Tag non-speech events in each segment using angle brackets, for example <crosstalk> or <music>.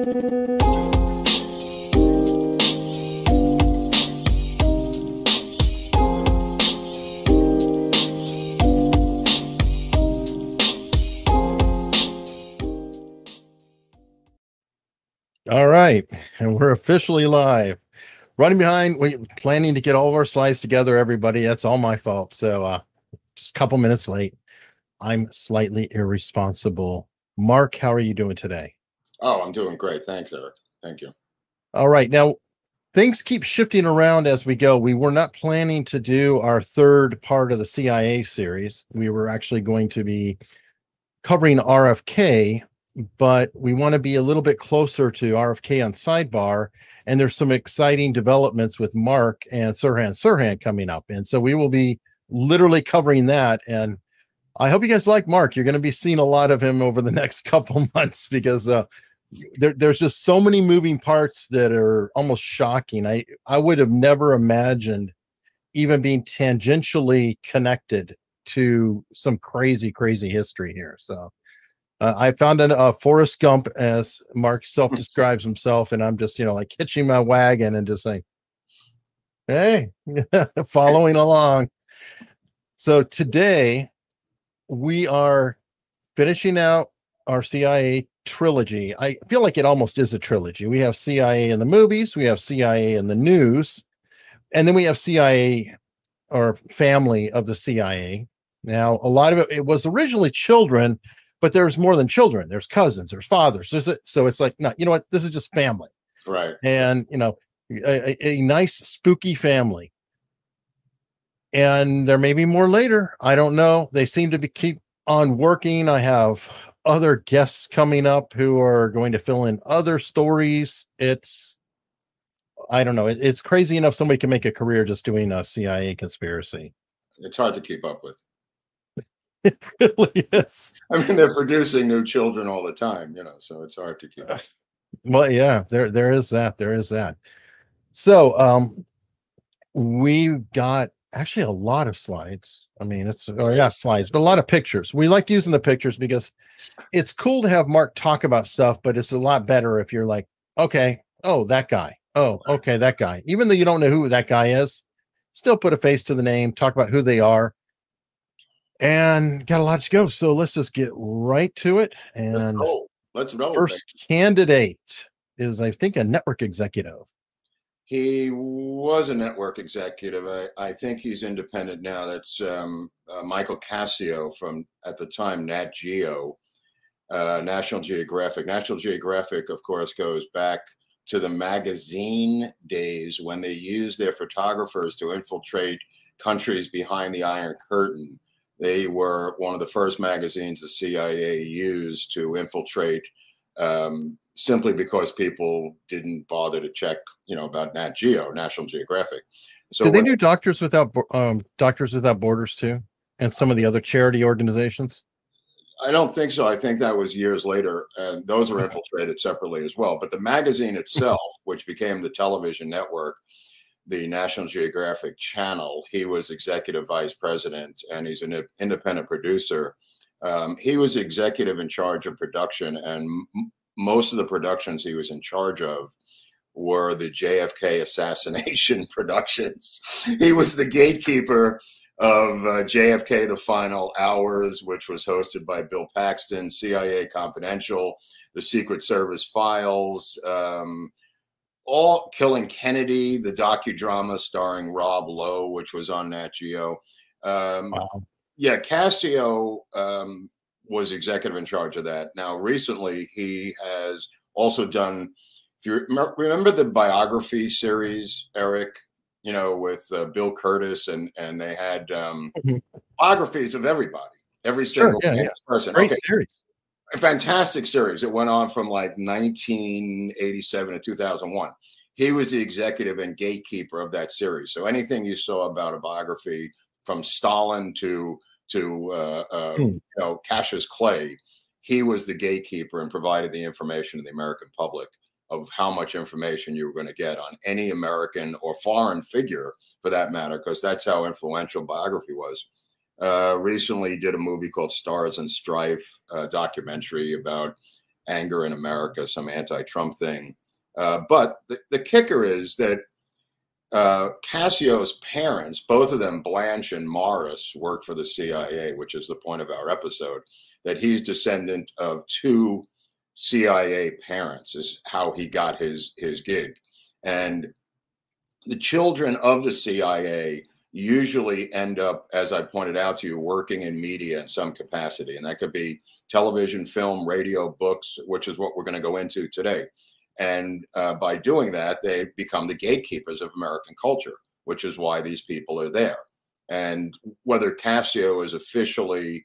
All right, and we're officially live. Running behind, we planning to get all of our slides together. Everybody, that's all my fault. So, uh, just a couple minutes late. I'm slightly irresponsible. Mark, how are you doing today? Oh, I'm doing great. Thanks, Eric. Thank you. All right, now things keep shifting around as we go. We were not planning to do our third part of the CIA series. We were actually going to be covering RFK but we want to be a little bit closer to RFK on sidebar. And there's some exciting developments with Mark and Sirhan Sirhan coming up. And so we will be literally covering that. And I hope you guys like Mark. You're going to be seeing a lot of him over the <laughs> next couple months because uh, there, there's just so many moving parts that are almost shocking. I, I would have never imagined even being tangentially connected to some crazy, crazy history here. So uh, I found a uh, Forrest Gump, as Mark self <laughs> describes himself, and I'm just, you know, like hitching my wagon and just saying, hey, <laughs> following along. So today we are finishing out our CIA trilogy. I feel like it almost is a trilogy. We have CIA in the movies, we have CIA in the news, and then we have CIA or family of the CIA. Now, a lot of it, it was originally children but there's more than children. There's cousins there's fathers there's a, so it's like no you know what? This is just family. Right. And you know a, a nice spooky family. And there may be more later. I don't know. They seem to be keep on working. I have other guests coming up who are going to fill in other stories it's i don't know it, it's crazy enough somebody can make a career just doing a cia conspiracy it's hard to keep up with <laughs> It really is. I mean, they're producing new children all the time, you know, so it's hard to keep. Up. Well, yeah, there there is that. There is that. So, um, we've got actually a lot of slides. I mean, it's oh yeah, slides, but a lot of pictures. We like using the pictures because it's cool to have Mark talk about stuff, but it's a lot better if you're like, okay, oh, that guy. Oh, okay, that guy. Even though you don't know who that guy is, still put a face to the name, talk about who they are and got a lot to go. So let's just get right to it. And let's roll. Let's roll first candidate is, I think, a network executive. He was a network executive. I, I think he's independent now. That's um, uh, Michael Cascio from, at the time, Nat Geo, uh, National Geographic. National Geographic, of course, goes back to the magazine days when they used their photographers to infiltrate countries behind the Iron Curtain they were one of the first magazines the CIA used to infiltrate um, simply because people didn't bother to check, you know, about Nat Geo, National Geographic. So did they do Doctors Without um, Doctors Without Borders too, and some of the other charity organizations? I don't think so. I think that was years later, and those are infiltrated separately as well. But the magazine itself, which became the television network, the National Geographic Channel. He was executive vice president and he's an independent producer. Um, he was executive in charge of production, and m- most of the productions he was in charge of were the JFK assassination <laughs> productions. he was the gatekeeper of uh, JFK The Final Hours, which was hosted by Bill Paxton, CIA Confidential, The Secret Service Files. Um, all Killing Kennedy, the docudrama starring Rob Lowe, which was on Nat Geo. Um, wow. Yeah, Cascio um, was executive in charge of that. Now, recently, he has also done. If you remember the biography series, Eric, you know, with uh, Bill Kurtis, and and they had um, mm-hmm. biographies of everybody, every single sure, yeah, person. Great okay. series a fantastic series. It went on from like 1987 to 2001. He was the executive and gatekeeper of that series. So anything you saw about a biography from Stalin to to uh, uh, hmm. you know Cassius Clay, he was the gatekeeper and provided the information to the American public of how much information you were going to get on any American or foreign figure, for that matter, because that's how influential biography was uh, recently did a movie called Stars and Strife, a documentary about anger in America, some anti-Trump thing. Uh, but the, the kicker is that uh, Cascio's parents, both of them, Blanche and Morris, worked for the CIA, which is the point of our episode. That he's descendant of two CIA parents is how he got his his gig, and the children of the CIA usually end up, as I pointed out to you, working in media in some capacity, and that could be television, film, radio, books, which is what we're going to go into today. And uh, by doing that, they become the gatekeepers of American culture, which is why these people are there. And whether Cascio is officially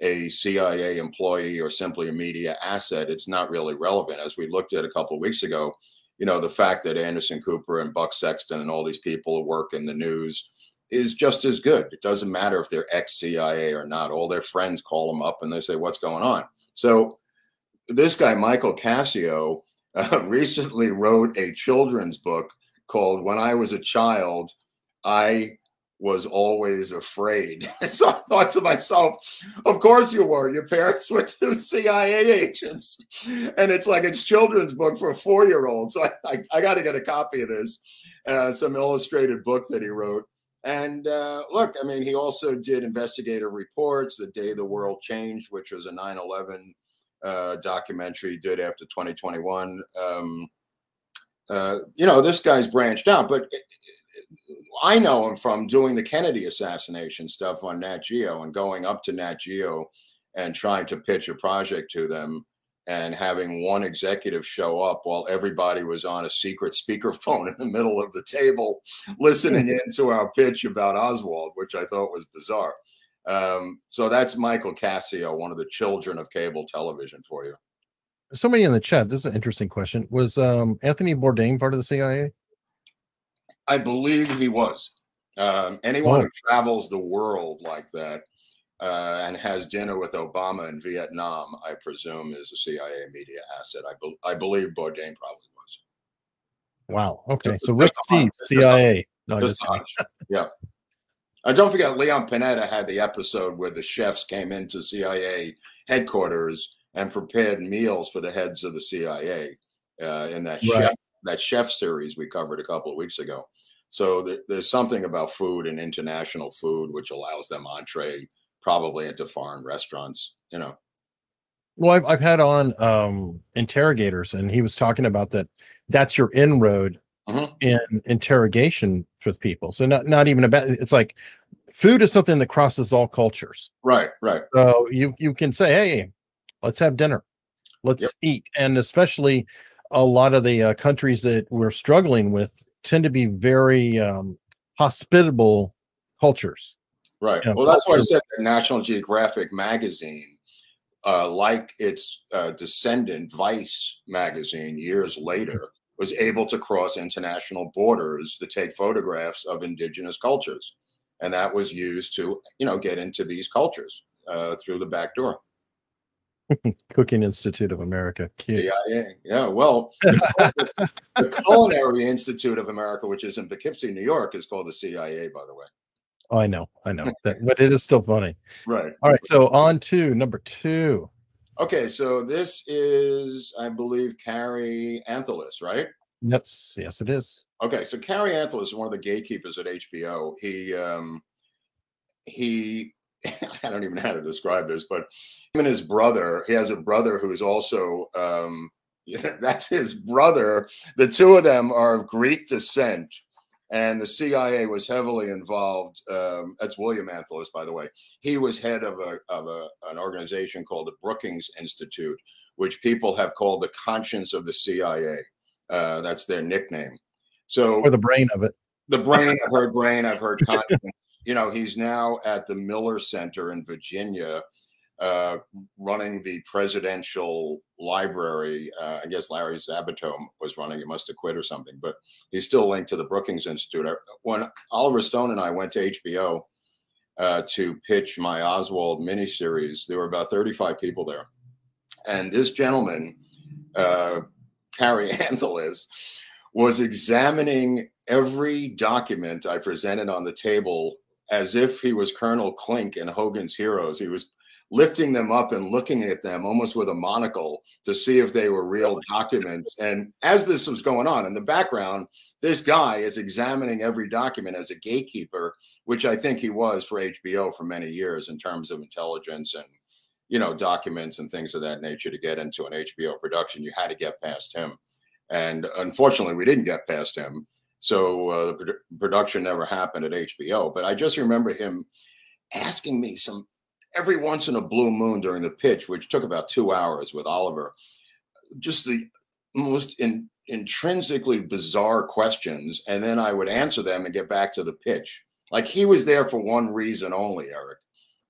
a CIA employee or simply a media asset, it's not really relevant. As we looked at a couple of weeks ago, you know, the fact that Anderson Cooper and Buck Sexton and all these people work in the news is just as good. It doesn't matter if they're ex CIA or not. All their friends call them up and they say, What's going on? So, this guy, Michael Cascio, <laughs> uh, recently wrote a children's book called When I Was a Child, I was always afraid. <laughs> so I thought to myself, of course you were. Your parents <laughs> were two CIA agents. And it's like it's children's book for a four-year-old. So I, I, I got to get a copy of this, uh, some illustrated book that he wrote. And uh, look, I mean, he also did investigative reports, The Day the World Changed, which was a 9 11 uh, documentary did after 2021. Um, uh, you know, this guy's branched out, but I know him from doing the Kennedy assassination stuff on Nat Geo and going up to Nat Geo and trying to pitch a project to them and having one executive show up while everybody was on a secret speakerphone <laughs> in the middle of the table listening <laughs> in to our pitch about Oswald, which I thought was bizarre. Um, so that's Michael Cascio, one of the children of cable television for you. Somebody in the chat, this is an interesting question. Was um, Anthony Bourdain part of the CIA? I believe he was. Um, anyone oh. who travels the world like that uh, and has dinner with Obama in Vietnam, I presume, is a CIA media asset. I, be- I believe Bourdain probably was. Wow. Okay. Just, so Rick Steve, CIA. No, just yeah. And don't forget, Leon Panetta had the episode where the chefs came into CIA headquarters and prepared meals for the heads of the CIA uh, in that right. chef that chef series we covered a couple of weeks ago. So th- there's something about food and international food which allows them entree probably into foreign restaurants. You know. Well, I've I've had on um, interrogators, and he was talking about that. That's your inroad mm-hmm. in interrogation with people. So not not even about. It's like food is something that crosses all cultures. Right. Right. So you you can say, hey, let's have dinner, let's yep. eat, and especially a lot of the uh, countries that we're struggling with tend to be very um, hospitable cultures. Right. You know, well, that's why I said that National Geographic magazine, uh, like its uh, descendant Vice magazine years later, was able to cross international borders to take photographs of indigenous cultures, and that was used to, you know, get into these cultures uh, through the back door. <laughs> Cooking Institute of America. Cute. Yeah, yeah, yeah. Well, the, the Culinary Institute of America, which is in Poughkeepsie, New York, is called the CIA, by the way. Oh, I know, I know, <laughs> that, but it is still funny. Right. All right. So on to number two. Okay, so this is, I believe, Kary Antholis, right? Yes, yes, it is. Okay, so Kary Antholis is one of the gatekeepers at HBO. He um, he <laughs> I don't even know how to describe this, but him and his brother, he has a brother who is also, um, <laughs> that's his brother. The two of them are of Greek descent. And the CIA was heavily involved. Um, that's William Antholis, by the way. He was head of a of a, an organization called the Brookings Institute, which people have called the conscience of the CIA. Uh, that's their nickname. So, or the brain of it. The brain. I've heard brain. I've heard <laughs> conscience you know, he's now at the Miller Center in Virginia, uh, running the presidential library. Uh, I guess Larry Sabato was running. He must have quit or something, but he's still linked to the Brookings Institute. When Oliver Stone and I went to HBO uh, to pitch my Oswald miniseries, there were about 35 people there. And this gentleman, uh, Kary <laughs> Antholis, was examining every document I presented on the table as if he was Colonel Klink in Hogan's Heroes. He was lifting them up and looking at them almost with a monocle to see if they were real oh, documents. And as this was going on in the background, this guy is examining every document as a gatekeeper, which I think he was for HBO for many years in terms of intelligence and you know documents and things of that nature to get into an HBO production. You had to get past him, and unfortunately, we didn't get past him. So uh, the production never happened at HBO. But I just remember him asking me some every once in a blue moon during the pitch, which took about two hours with Oliver, just the most in, intrinsically bizarre questions. And then I would answer them and get back to the pitch. Like he was there for one reason only, Eric.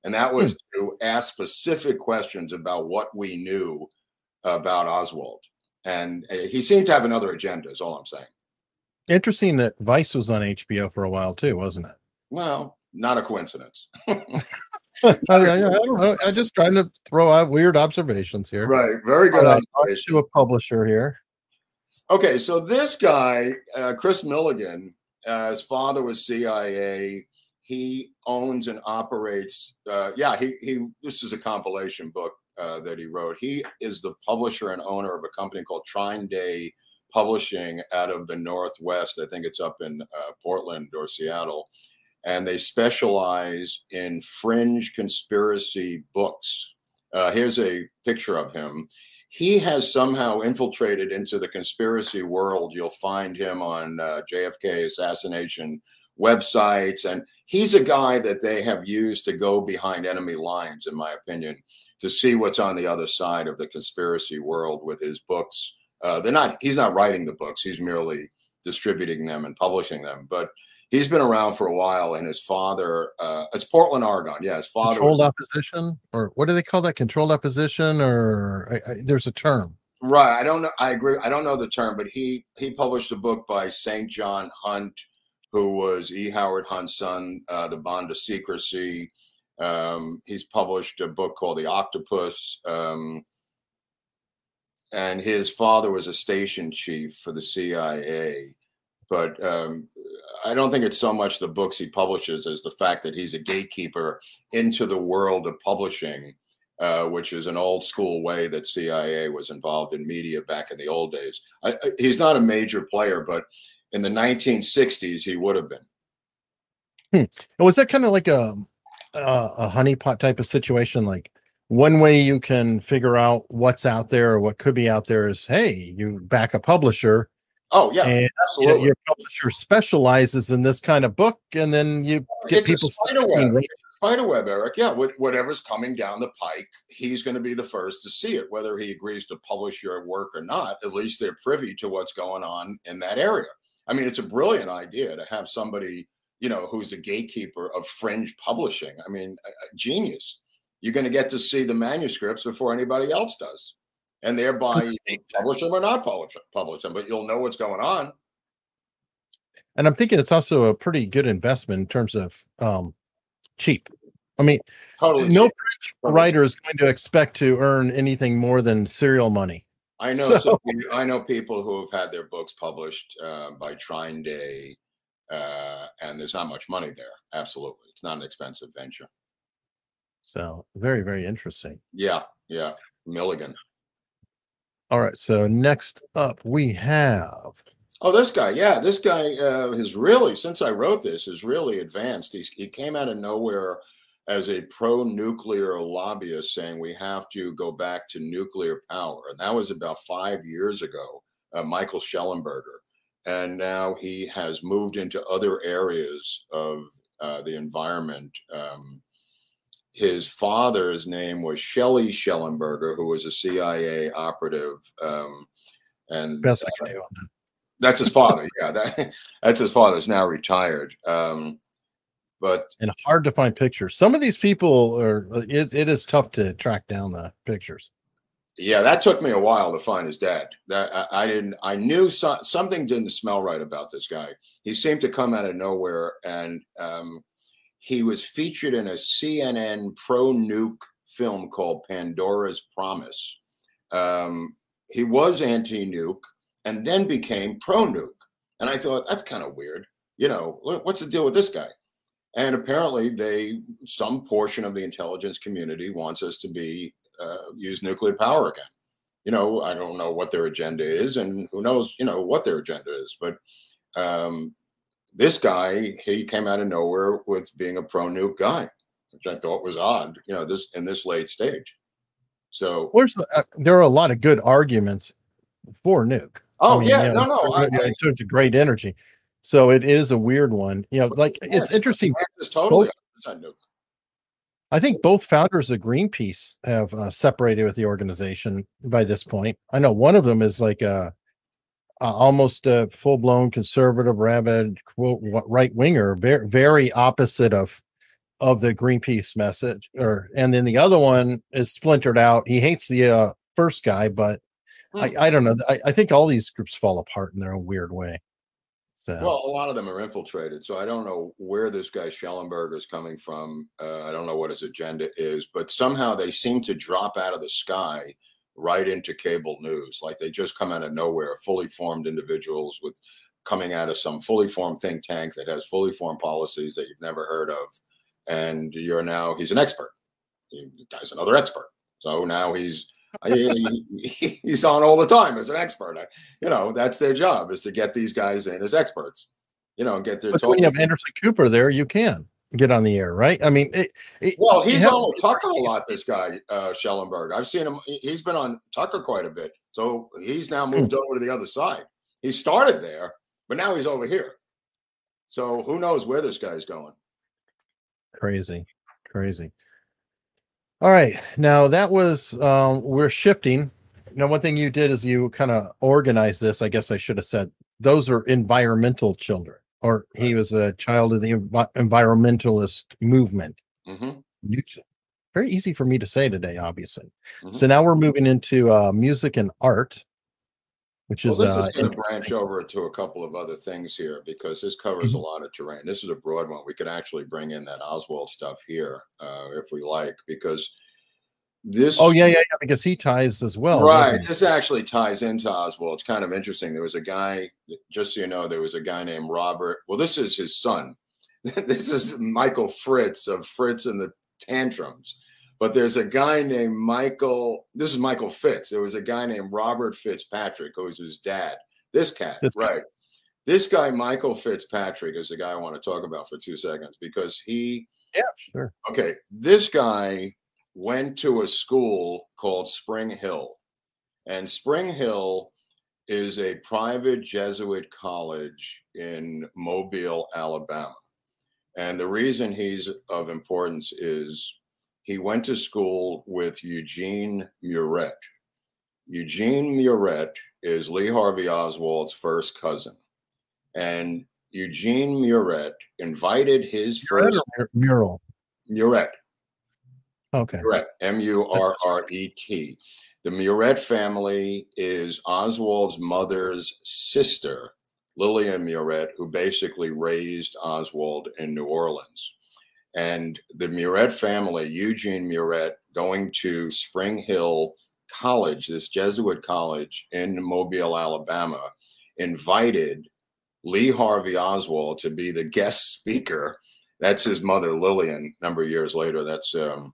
And that was hmm. to ask specific questions about what we knew about Oswald. And uh, he seemed to have another agenda, is all I'm saying. Interesting that Vice was on HBO for a while too, wasn't it? Well, not a coincidence. <laughs> <laughs> I, I, don't know. I'm just trying to throw out weird observations here. Right. Very good right, observation. To a publisher here. Okay, so this guy, uh, Kris Millegan, uh, his father was CIA. He owns and operates. Uh, yeah, he he. This is a compilation book uh, that he wrote. He is the publisher and owner of a company called Trine Day Publishing out of the Northwest. I think it's up in uh, Portland or Seattle and they specialize in fringe conspiracy books. Uh, here's a picture of him. He has somehow infiltrated into the conspiracy world. You'll find him on uh, JFK assassination websites. And he's a guy that they have used to go behind enemy lines, in my opinion, to see what's on the other side of the conspiracy world with his books. Uh, they're not, he's not writing the books, he's merely distributing them and publishing them. But he's been around for a while, and his father, uh, it's Portland, Oregon. Yeah, his father controlled was, opposition, or what do they call that? Controlled opposition, or I, I, there's a term. Right. I don't know. I agree. I don't know the term, but he he published a book by St. John Hunt, who was E. Howard Hunt's son, uh, The Bond of Secrecy. Um, he's published a book called The Octopus. Um, and his father was a station chief for the CIA. But um, I don't think it's so much the books he publishes as the fact that he's a gatekeeper into the world of publishing, uh, which is an old school way that CIA was involved in media back in the old days. I, I, he's not a major player, but in the 1960s, he would have been. Hmm. Was that kind of like a, a a honeypot type of situation? Like one way you can figure out what's out there or what could be out there is, hey, you back a publisher Oh yeah, and, absolutely. You know, your publisher specializes in this kind of book, and then you get it's people. Spiderweb. Spiderweb, Eric. Yeah, whatever's coming down the pike, he's going to be the first to see it. Whether he agrees to publish your work or not, at least they're privy to what's going on in that area. I mean, it's a brilliant idea to have somebody, you know, who's a gatekeeper of fringe publishing. I mean, genius. You're going to get to see the manuscripts before anybody else does and thereby publish them or not publish, publish them, but you'll know what's going on. And I'm thinking it's also a pretty good investment in terms of um, cheap. I mean, totally no cheap. French totally writer cheap. is going to expect to earn anything more than serial money. I know. <laughs> So, I know people who have had their books published uh, by Trine Day, uh, and there's not much money there. Absolutely, it's not an expensive venture. So very, very interesting. Yeah, yeah. Millegan. All right. So next up, we have. Oh, this guy. Yeah, this guy uh, has really, since I wrote this, has really advanced. He's, he came out of nowhere as a pro nuclear lobbyist saying we have to go back to nuclear power. And that was about five years ago, uh, Michael Shellenberger, And now he has moved into other areas of uh, the environment. Um, his father's name was Shelley Shellenberger, who was a CIA operative. Um, and Best I can do on that. That's his father. yeah, that, <laughs> that's his father. Is now retired. Um, but and hard to find pictures. Some of these people are. It, it is tough to track down the pictures. Yeah, that took me a while to find his dad. That I, I didn't. I knew so, something didn't smell right about this guy. He seemed to come out of nowhere, and um, he was featured in a CNN pro nuke film called Pandora's Promise. Um, he was anti nuke and then became pro nuke. And I thought, that's kind of weird. You know, what's the deal with this guy? And apparently, they some portion of the intelligence community wants us to be uh, use nuclear power again. You know, I don't know what their agenda is, and who knows, you know, what their agenda is. But um, this guy, he came out of nowhere with being a pro nuke guy, which I thought was odd. You know, this in this late stage. So, the, uh, there are a lot of good arguments for nuke. oh I mean, yeah, you know, no, no, I, in terms of great energy. So it is a weird one. You know, like I, it's interesting. It's totally 100% nuke. I think both founders of Greenpeace have uh, separated with the organization by this point. I know one of them is like a, a almost a full blown conservative, rabid quote right winger, very very opposite of of the Greenpeace message. Or and then the other one is splintered out. He hates the uh, first guy, but I, Hmm. I don't know. I, I think all these groups fall apart in their own weird way. So Well, a lot of them are infiltrated, so I don't know where this guy Shellenberger is coming from. Uh, I don't know what his agenda is, but somehow they seem to drop out of the sky right into cable news, like they just come out of nowhere, fully formed individuals with coming out of some fully formed think tank that has fully formed policies that you've never heard of, and you're now he's an expert. He- The guy's another expert, so now he's he- he- <laughs> he's on all the time as an expert. I- you know that's their job is to get these guys in as experts you know and get their but when you have Anderson Cooper there, you can get on the air, right? I mean, it, it, well he's on tucker a lot this guy uh schellenberg. I've seen him he- he's been on tucker quite a bit so he's now moved Hmm. over to the other side. He started there but now he's over here. So who knows where this guy's going? Crazy crazy. All right now that was um we're shifting. Now one thing you did is you kind of organized this i guess i should have said those are environmental children or he was a child of the envi- environmentalist movement. Hmm very easy for me to say today obviously. Mhm. so now we're moving into uh music and art which well is this uh is going to branch over to a couple of other things here because this covers Mhm. a lot of terrain. This is a broad one. We could actually bring in that oswald stuff here uh if we like because this oh yeah yeah yeah because he ties as well right. This actually ties into Oswald. It's kind of interesting. There was a guy, just so you know, there was a guy named Robert. Well, this is his son. <laughs> this is Michael Fitz of Fitz and the Tantrums. But there's a guy named Michael. This is Michael Fitz. There was a guy named Robert Fitzpatrick, who was his dad. This cat, This guy. right. This guy, Michael Fitzpatrick, is the guy I want to talk about for two seconds because he yeah sure okay, this guy went to a school called Spring Hill. And Spring Hill is a private Jesuit college in Mobile, Alabama. And the reason he's of importance is he went to school with Eugene Murret. Eugene Murret is Lee Harvey Oswald's first cousin. And Eugene Murret invited his Murret first mural Murret, okay Murret, M U R R E T. The Murret family is Oswald's mother's sister, Lillian Murret, who basically raised Oswald in New Orleans. And the Murret family, Eugene Murret, going to Spring Hill College, this Jesuit college in Mobile, Alabama, invited Lee Harvey Oswald to be the guest <laughs> speaker. That's his mother, Lillian, a number of years later. That's um,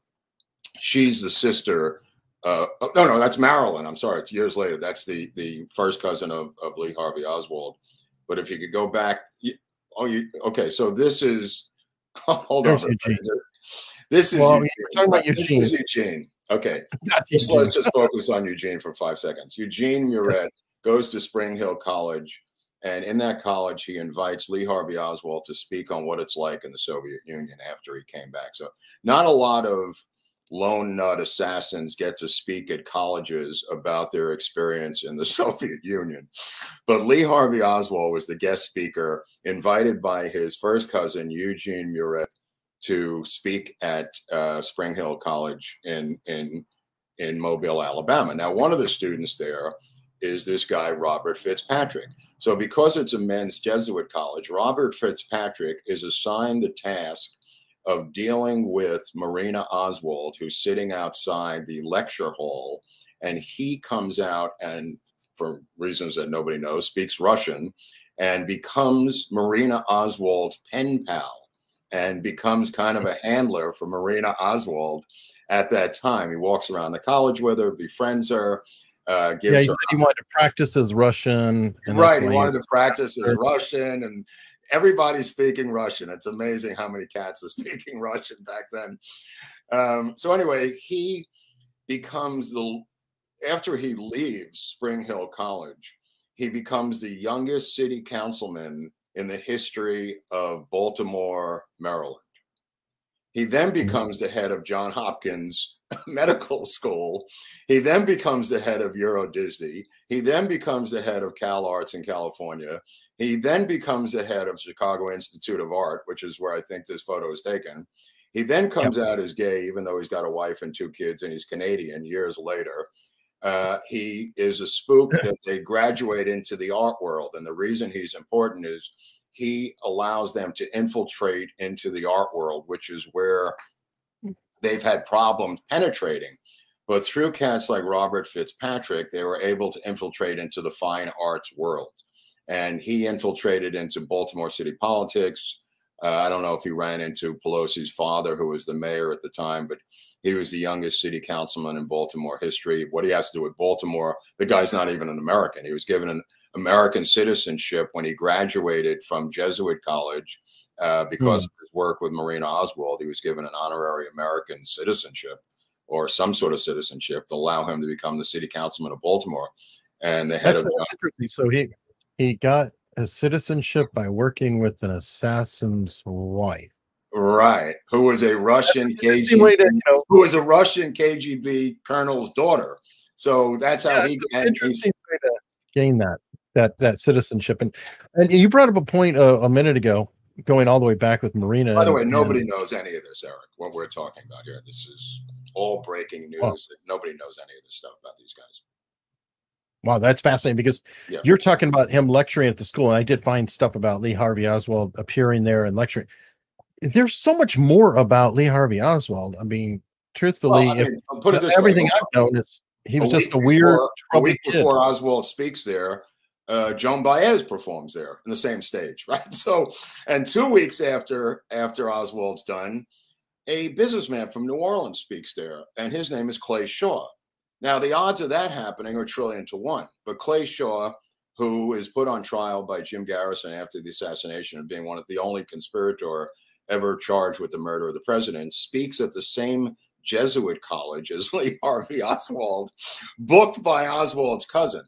she's the sister. Uh, oh, no, no, that's Marilyn. I'm sorry, it's years later. That's the the first cousin of, of Lee Harvey Oswald. But if you could go back, you, oh, you okay? So this is <laughs> hold on. There's for a second. Eugene. This is Well, Eugene. talking about This Eugene. is Eugene. Okay, <laughs> Eugene. let's just focus on Eugene for five seconds. Eugene Murret goes to Spring Hill College, and in that college, he invites Lee Harvey Oswald to speak on what it's like in the Soviet Union after he came back. So, not a lot of lone nut assassins get to speak at colleges about their experience in the <laughs> Soviet Union. But Lee Harvey Oswald was the guest speaker, invited by his first cousin, Eugene Murret, to speak at uh, Spring Hill College in in in Mobile, Alabama. Now, one of the students there is this guy Robert Fitzpatrick. So, because it's a men's Jesuit college, Robert Fitzpatrick is assigned the task of dealing with Marina Oswald, who's sitting outside the lecture hall, and he comes out and, for reasons that nobody knows, speaks Russian and becomes Marina Oswald's pen pal and becomes kind of a handler for Marina Oswald at that time. He walks around the college with her, befriends her, uh, gives yeah, he, her. he wanted to practice his Russian. right, he wanted to practice his Russian, and everybody's speaking Russian. It's amazing how many cats are <laughs> speaking Russian back then. Um, so anyway, he becomes the after he leaves Spring Hill College, he becomes the youngest city councilman in the history of Baltimore, Maryland. He then mm-hmm. becomes the head of John Hopkins <laughs> Medical School. He then becomes the head of Euro Disney. He then becomes the head of Cal Arts in California. He then becomes the head of Chicago Institute of Art, which is where I think this photo is taken. He then comes yep. out as gay, even though he's got a wife and two kids and he's Canadian years later. Uh, he is a spook that they graduate into the art world. And the reason he's important is he allows them to infiltrate into the art world, which is where they've had problems penetrating. But through cats like Robert Fitzpatrick, they were able to infiltrate into the fine arts world. And he infiltrated into Baltimore city politics. Uh, I don't know if he ran into Pelosi's father, who was the mayor at the time, but he was the youngest city councilman in Baltimore history. What he has to do with Baltimore, the guy's not even an American. He was given an American citizenship when he graduated from Jesuit college uh, because mm. of his work with Marina Oswald. He was given an honorary American citizenship or some sort of citizenship to allow him to become the city councilman of Baltimore and the head That's of. Interesting. So he he got his citizenship by working with an assassin's wife. Right, who was a Russian KGB, to, you know, who was a Russian KGB colonel's daughter. So that's how yeah, he. Interesting way to gain that that that citizenship, and and you brought up a point a, a minute ago, going all the way back with Marina. By the way, nobody and, knows any of this, Eric. What we're talking about here, this is all breaking news. Oh. Nobody knows any of this stuff about these guys. Wow, that's fascinating because yeah. you're talking about him lecturing at the school, and I did find stuff about Lee Harvey Oswald appearing there and lecturing. There's so much more about Lee Harvey Oswald. I mean, truthfully, well, I mean, if, put it this everything way, I've known is he was just a weird. Before, a week kid. before Oswald speaks there, uh, Joan Baez performs there in the same stage, <laughs> right? So, and two weeks after after Oswald's done, a businessman from New Orleans speaks there, and his name is Clay Shaw. Now, the odds of that happening are trillion to one. But Clay Shaw, who is put on trial by Jim Garrison after the assassination of being one of the only conspirator ever charged with the murder of the president, speaks at the same Jesuit college as <laughs> Lee Harvey Oswald, booked by Oswald's cousin.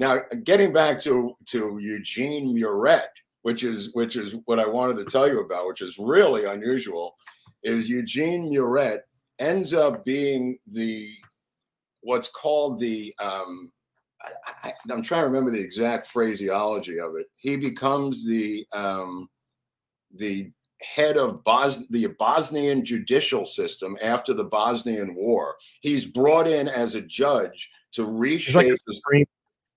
Now, getting back to to Eugene Murret, which is which is what I wanted to tell you about, which is really unusual, is Eugene Murret ends up being the what's called the um, I, am trying to remember the exact phraseology of it. He becomes the um, the head of Bos- the Bosnian judicial system after the Bosnian War. He's brought in as a judge to reshape like the Supreme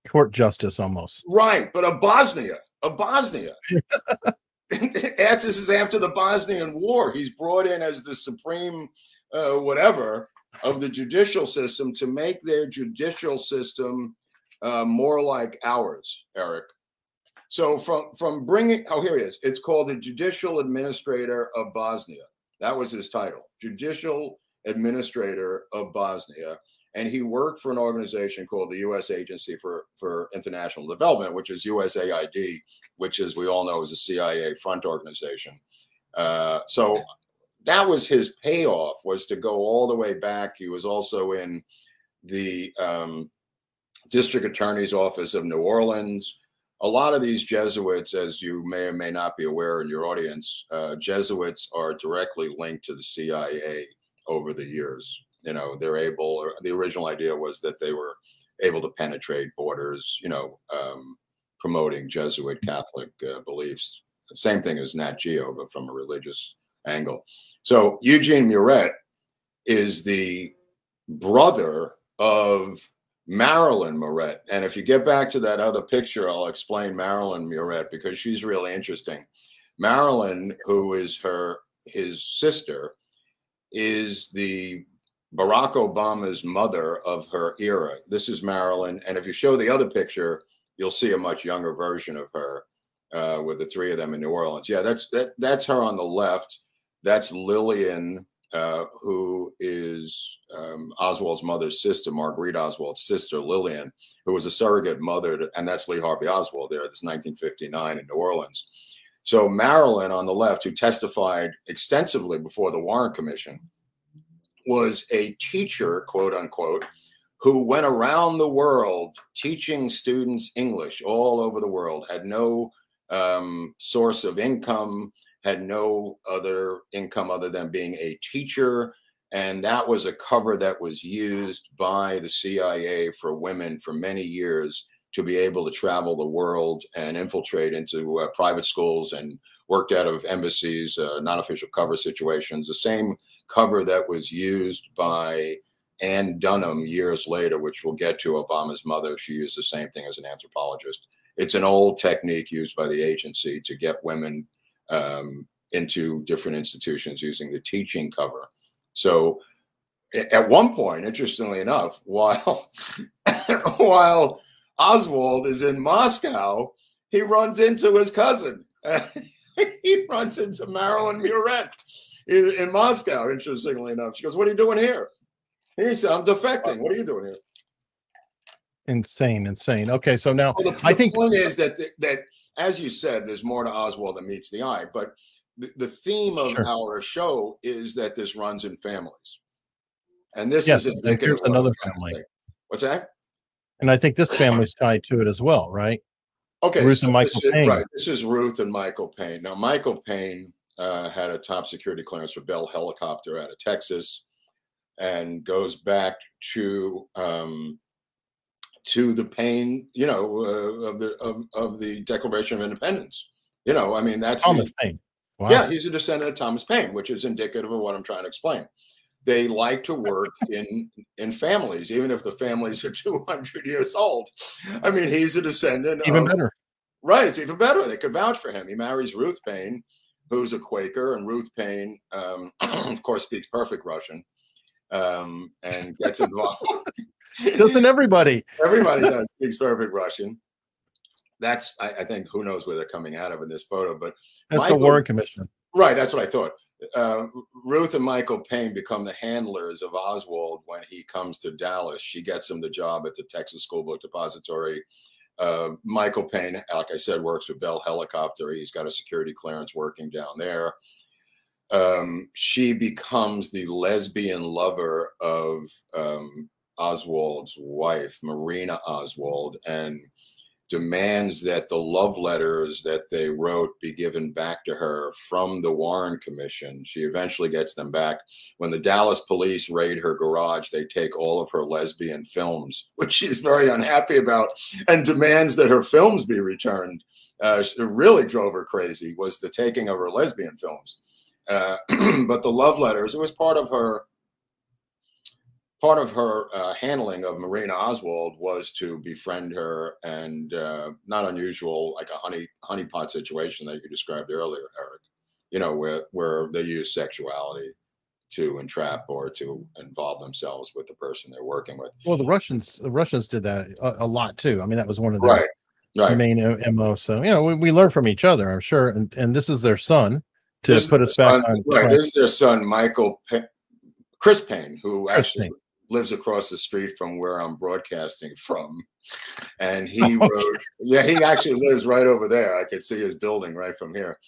Court justice almost. Right, but a Bosnia, a Bosnia. <laughs> <laughs> this is after the Bosnian War. He's brought in as the supreme uh, whatever of the judicial system to make their judicial system uh, more like ours, Eric. So from from bringing oh here he is. It's called the Judicial Administrator of Bosnia. That was his title, Judicial Administrator of Bosnia, and he worked for an organization called the U.S. Agency for for International Development, which is USAID, which, as we all know, is a CIA front organization. Uh, so that was his payoff was to go all the way back. He was also in the um, district attorney's office of New Orleans. A lot of these Jesuits, as you may or may not be aware in your audience, uh, Jesuits are directly linked to the CIA over the years. You know, they're able, or the original idea was that they were able to penetrate borders, you know, um, promoting Jesuit Catholic uh, beliefs. Same thing as Nat Geo, but from a religious angle. So Eugene Murret is the brother of Marilyn Murret. And if you get back to that other picture, I'll explain Marilyn Murret because she's really interesting. Marilyn, who is her his sister, is the Barack Obama's mother of her era. This is Marilyn. And if you show the other picture, you'll see a much younger version of her uh, with the three of them in New Orleans. Yeah, that's that, that's her on the left That's Lillian, uh, who is um, Oswald's mother's sister, Marguerite Oswald's sister, Lillian, who was a surrogate mother, to, and that's Lee Harvey Oswald there, this 1959 in New Orleans. So Marilyn on the left, who testified extensively before the Warren Commission, was a teacher, quote unquote, who went around the world teaching students English all over the world, had no um, source of income, had no other income other than being a teacher. And that was a cover that was used by the CIA for women for many years to be able to travel the world and infiltrate into uh, private schools and worked out of embassies, uh, non official cover situations. The same cover that was used by Ann Dunham years later, which we'll get to Obama's mother. She used the same thing as an anthropologist. It's an old technique used by the agency to get women um, into different institutions using the teaching cover. So at one point, interestingly enough, <laughs> while while Oswald is in Moscow, he runs into his cousin. <laughs> he runs into Marilyn Murret in Moscow, interestingly enough. She goes, What are you doing here? He said, I'm defecting. What are you doing here? Insane, insane. Okay, so now well, the, I think the point is that that as you said, there's more to Oswald than meets the eye. But the, the theme of sure. our show is that this runs in families, and this yes, is here's another family. What's that? And I think this family's tied to it as well, right? Okay, Ruth so and Michael this. Is, right, this is Ruth and Michael Paine. Now, Michael Paine uh, had a top security clearance for Bell Helicopter out of Texas, and goes back to um, to the Paine, you know, uh, of the of, of the Declaration of Independence. You know, I mean, that's Thomas the, Paine. Wow. Yeah, he's a descendant of Thomas Paine, which is indicative of what I'm trying to explain they like to work in in families, even if the families are <laughs> 200 years old. I mean, he's a descendant. Even of, better. Right, it's even better. They could vouch for him. He marries Ruth Paine, who's a Quaker, and Ruth Paine, um, <clears throat> of course, speaks perfect Russian um, and gets involved. <laughs> Doesn't everybody? everybody <laughs> does speaks perfect Russian. That's, I, I, think, who knows where they're coming out of in this photo, but that's Michael, the Warren Commission. Right, that's what I thought. Uh, Ruth and Michael Paine become the handlers of Oswald when he comes to Dallas. She gets him the job at the Texas School Book Depository. Uh, Michael Paine, like I said, works for Bell Helicopter. He's got a security clearance working down there. Um, she becomes the lesbian lover of um, Oswald's wife, Marina Oswald, and demands that the love letters that they wrote be given back to her from the Warren Commission. She eventually gets them back. When the Dallas police raid her garage, they take all of her lesbian films, <laughs> which she's very unhappy about, and demands that her films be returned. Uh, really drove her crazy was the taking of her lesbian films. Uh, <clears throat> but the love letters, it was part of her part of her uh, handling of Marina Oswald was to befriend her, and uh, not unusual, like a honey honeypot situation that you described earlier, Eric. You know, where where they use sexuality to entrap or to involve themselves with the person they're working with. Well, the Russians the Russians did that a, a lot too. I mean, that was one of the right. Right. main mo. So you know, we, we learn from each other, I'm sure. And and this is their son to this put us back son, on. Right. This is their son, Michael Chris Paine, who Chris actually Paine lives across the street from where I'm broadcasting from. And he wrote, yeah, he actually lives right over there. I could see his building right from here.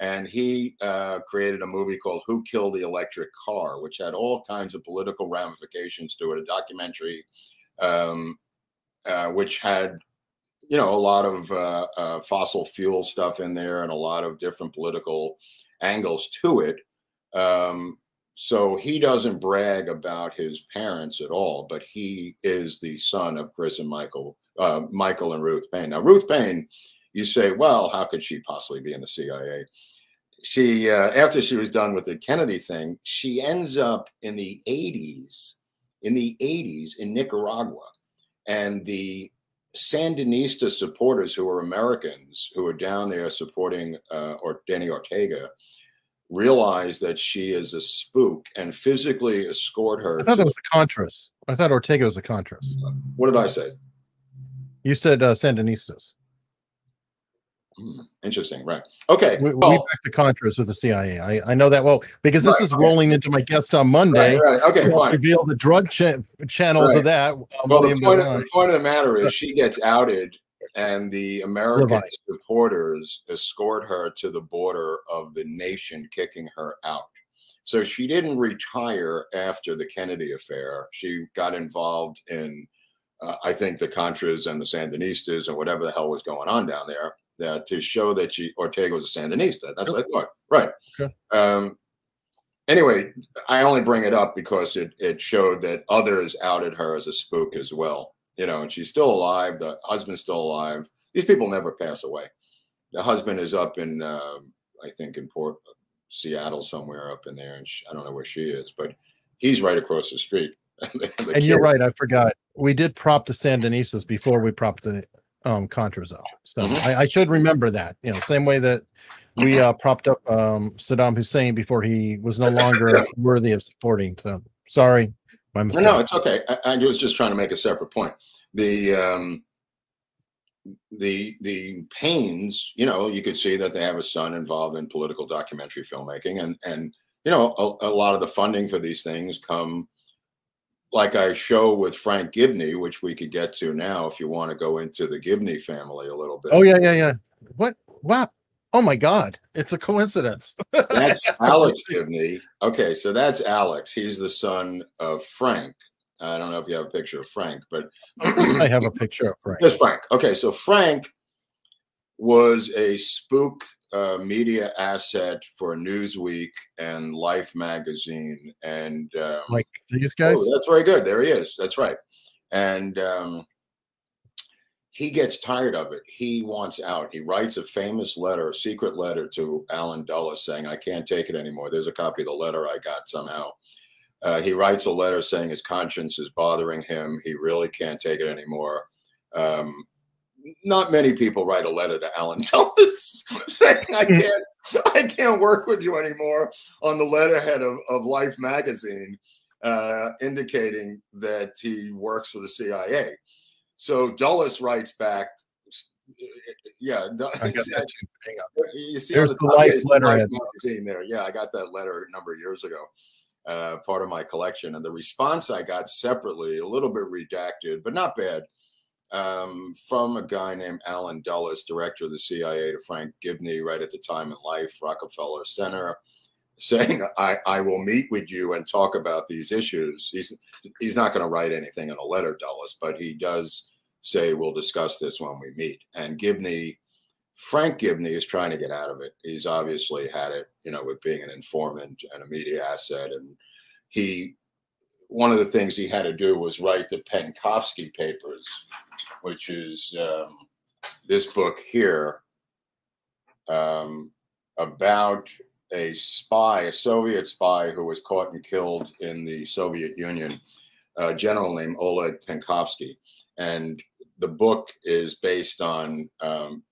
And he uh, created a movie called Who Killed the Electric Car, which had all kinds of political ramifications to it, a documentary um, uh, which had, you know, a lot of uh, uh fossil fuel stuff in there and a lot of different political angles to it. Um, so he doesn't brag about his parents at all, but he is the son of Chris and Michael, uh, Michael and Ruth Paine. Now, Ruth Paine, you say, well, how could she possibly be in the CIA? She, uh, after she was done with the Kennedy thing, she ends up in the 80s, in the 80s in Nicaragua. And the Sandinista supporters who are Americans who are down there supporting uh, or Danny Ortega realize that she is a spook and physically escort her. I thought that was a Contras. I thought Ortega was a Contras. What did I say? You said uh, Sandinistas. Hmm, interesting, right? Okay. We, well, we back to Contras with the CIA. I, I know that well because this Right, is okay. rolling into my guest on Monday. right, right. Okay, fine. reveal the drug cha- channels of that. uh, Well, the point, of, the point of the matter is she gets outed, and the American Levine. supporters escort her to the border of the nation, kicking her out. So she didn't retire after the Kennedy affair. She got involved in, uh, I think, the Contras and the Sandinistas and whatever the hell was going on down there. That to show that she Ortega was a Sandinista. That's what I thought. Right. Okay. Um, anyway, I only bring it up because it it showed that others outed her as a spook as well. You know, and she's still alive. The husband's still alive. These people never pass away. The husband is up in, um, I think, in Port Seattle somewhere up in there, and she, I don't know where she is, but he's right across the street. <laughs> The and you're right. I forgot. We did prop the Sandinistas before we propped the um, Contras up. So Mhm. I, I should remember that. You know, same way that we uh, propped up um, Saddam Hussein before he was no longer <coughs> worthy of supporting. So sorry, my No, mistake. no, it's okay. I, I was just trying to make a separate point. The um, the the Paines, you know, you could see that they have a son involved in political documentary filmmaking, and and you know, a, a lot of the funding for these things come, like I show with Frank Gibney, which we could get to now if you want to go into the Gibney family a little bit. Oh yeah, yeah, yeah. What? Wow. Oh my God! It's a coincidence. That's <laughs> Alex Gibney. Okay, so that's Alex. He's the son of Frank. I don't know if you have a picture of Frank, but I have a picture of Frank. There's Frank. Okay, so Frank was a spook uh, media asset for Newsweek and Life magazine, and um, Like these guys. oh, that's very good. There he is. That's right. And um, he gets tired of it. He wants out. He writes a famous letter, a secret letter to Allen Dulles saying, I can't take it anymore. There's a copy of the letter I got somehow. Uh, he writes a letter saying his conscience is bothering him. He really can't take it anymore. Um, not many people write a letter to Allen <laughs> Dulles saying, I can't, I can't work with you anymore on the letterhead of, of Life magazine, uh, indicating that he works for the CIA. So Dulles writes back, yeah, Du- <laughs> I got that. Hang on. you see There's the top, Life the letterhead. magazine there. Yeah, I got that letter a number of years ago, uh, part of my collection. And the response I got separately, a little bit redacted, but not bad, um, from a guy named Allen Dulles, director of the CIA, to Frank Gibney, right at the time in life, Rockefeller Center, saying, I, I will meet with you and talk about these issues. He's, he's not going to write anything in a letter, Dulles, but he does say, we'll discuss this when we meet. And Gibney, Frank Gibney is trying to get out of it. He's obviously had it, you know, with being an informant and a media asset. And he, one of the things he had to do was write the Penkovsky papers, which is um, this book here um, about a spy, a Soviet spy who was caught and killed in the Soviet Union, a general named Oleg Penkovsky. And the book is based on um,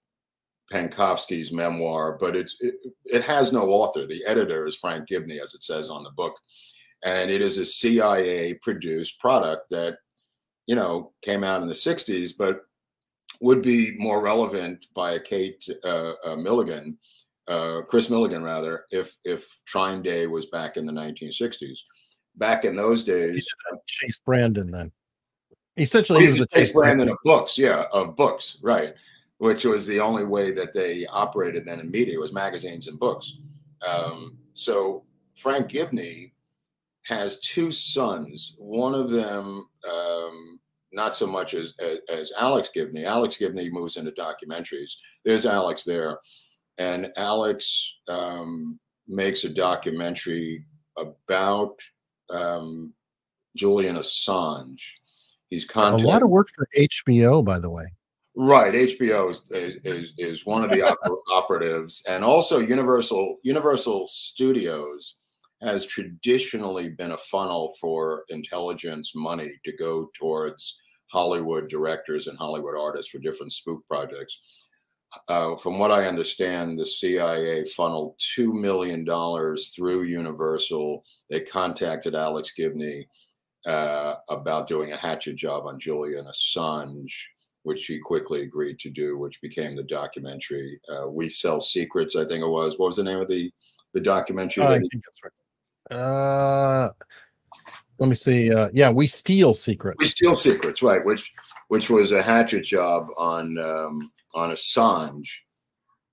Penkovsky's memoir, but it's, it, it has no author. The editor is Frank Gibney, as it says on the book. And it is a CIA produced product that, you know, came out in the 60s, but would be more relevant by a Kate uh, uh, Millegan, uh, Kris Millegan, rather, if if TrineDay was back in the 1960s. Back in those days, Chase Brandon then. Essentially, Oh, he he's was a Chase Brandon of books, yeah, of books, right? Which was the only way that they operated then in media was magazines and books. Um, so Frank Gibney has two sons. One of them, um, not so much as, as as Alex Gibney. Alex Gibney moves into documentaries. There's Alex there, and Alex um, makes a documentary about um, Julian Assange. He's A lot of work for HBO, by the way. Right, HBO is is, is, is one of the oper- <laughs> operatives, and also Universal Universal Studios has traditionally been a funnel for intelligence money to go towards Hollywood directors and Hollywood artists for different spook projects. Uh, from what I understand, the CIA funneled two million dollars through Universal. They contacted Alex Gibney uh, about doing a hatchet job on Julian Assange which he quickly agreed to do, which became the documentary uh, "We Sell Secrets." I think it was. What was the name of the the documentary? I think that's right. Uh, let me see. Uh, yeah, we steal secrets. We steal secrets, right? Which which was a hatchet job on um, on Assange.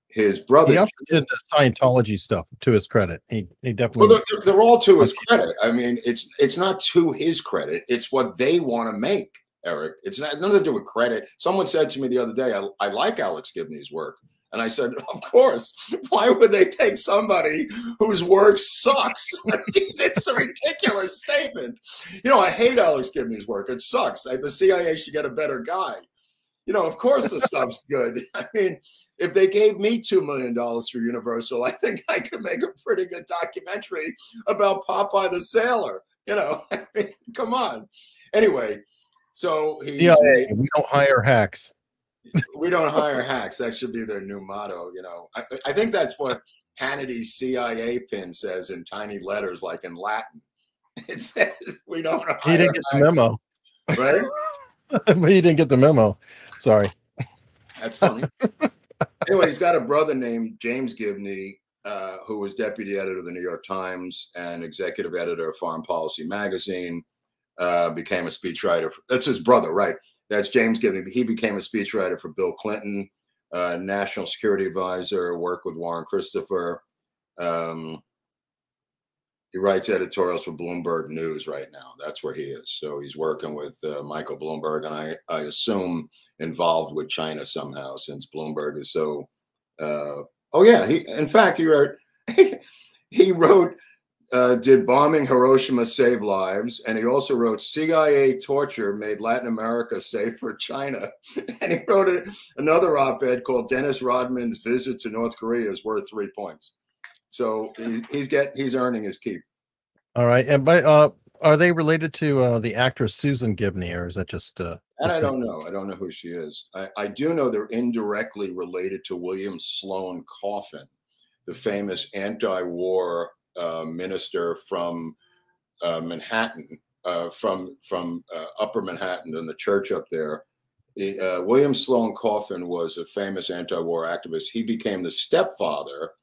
His brother he also did the Scientology stuff to his credit. He he definitely. Well, they're, they're all to his credit. I mean, it's it's not to his credit. It's what they want to make. Eric, it's not nothing to do with credit. Someone said to me the other day, I, I like Alex Gibney's work. And I said, of course. <laughs> Why would they take somebody whose work sucks? <laughs> it's a ridiculous statement. You know, I hate Alex Gibney's work. It sucks. the CIA should get a better guy. You know, of course the stuff's good. <laughs> I mean, if they gave me $2 million for Universal, I think I could make a pretty good documentary about Popeye the Sailor. You know, <laughs> I mean, come on. Anyway, so he's. CIA, we don't hire hacks <laughs> we don't hire hacks. That should be their new motto. You know, I, I think that's what Hannity's CIA pin says in tiny letters, like in Latin. It says we don't. He didn't get hacks. the memo, right? but he didn't get the memo. Sorry. That's funny. anyway, he's got a brother named James Gibney, uh, who was deputy editor of the New York Times and executive editor of Foreign Policy magazine. Uh, became a speechwriter. For, that's his brother, right? That's James Gibney. He became a speechwriter for Bill Clinton, uh, national security advisor, worked with Warren Christopher. Um, he writes editorials for Bloomberg News right now. That's where he is. So he's working with uh, Michael Bloomberg, and I, I assume involved with China somehow, since Bloomberg is so. Uh, oh yeah, he. In fact, he wrote. <laughs> he wrote uh, did bombing Hiroshima save lives? And he also wrote CIA torture made Latin America safe for China. <laughs> and he wrote another op-ed called Dennis Rodman's visit to North Korea is worth three points. So he's, he's get he's earning his keep. All right, and by uh, are they related to uh, the actress Susan Gibney, or is that just? Uh, and I don't know. I don't know who she is. I, I do know they're indirectly related to William Sloane Coffin, the famous anti-war uh, minister from uh, Manhattan, uh, from from uh, Upper Manhattan and the church up there. He, uh, William Sloane Coffin was a famous anti-war activist. He became the stepfather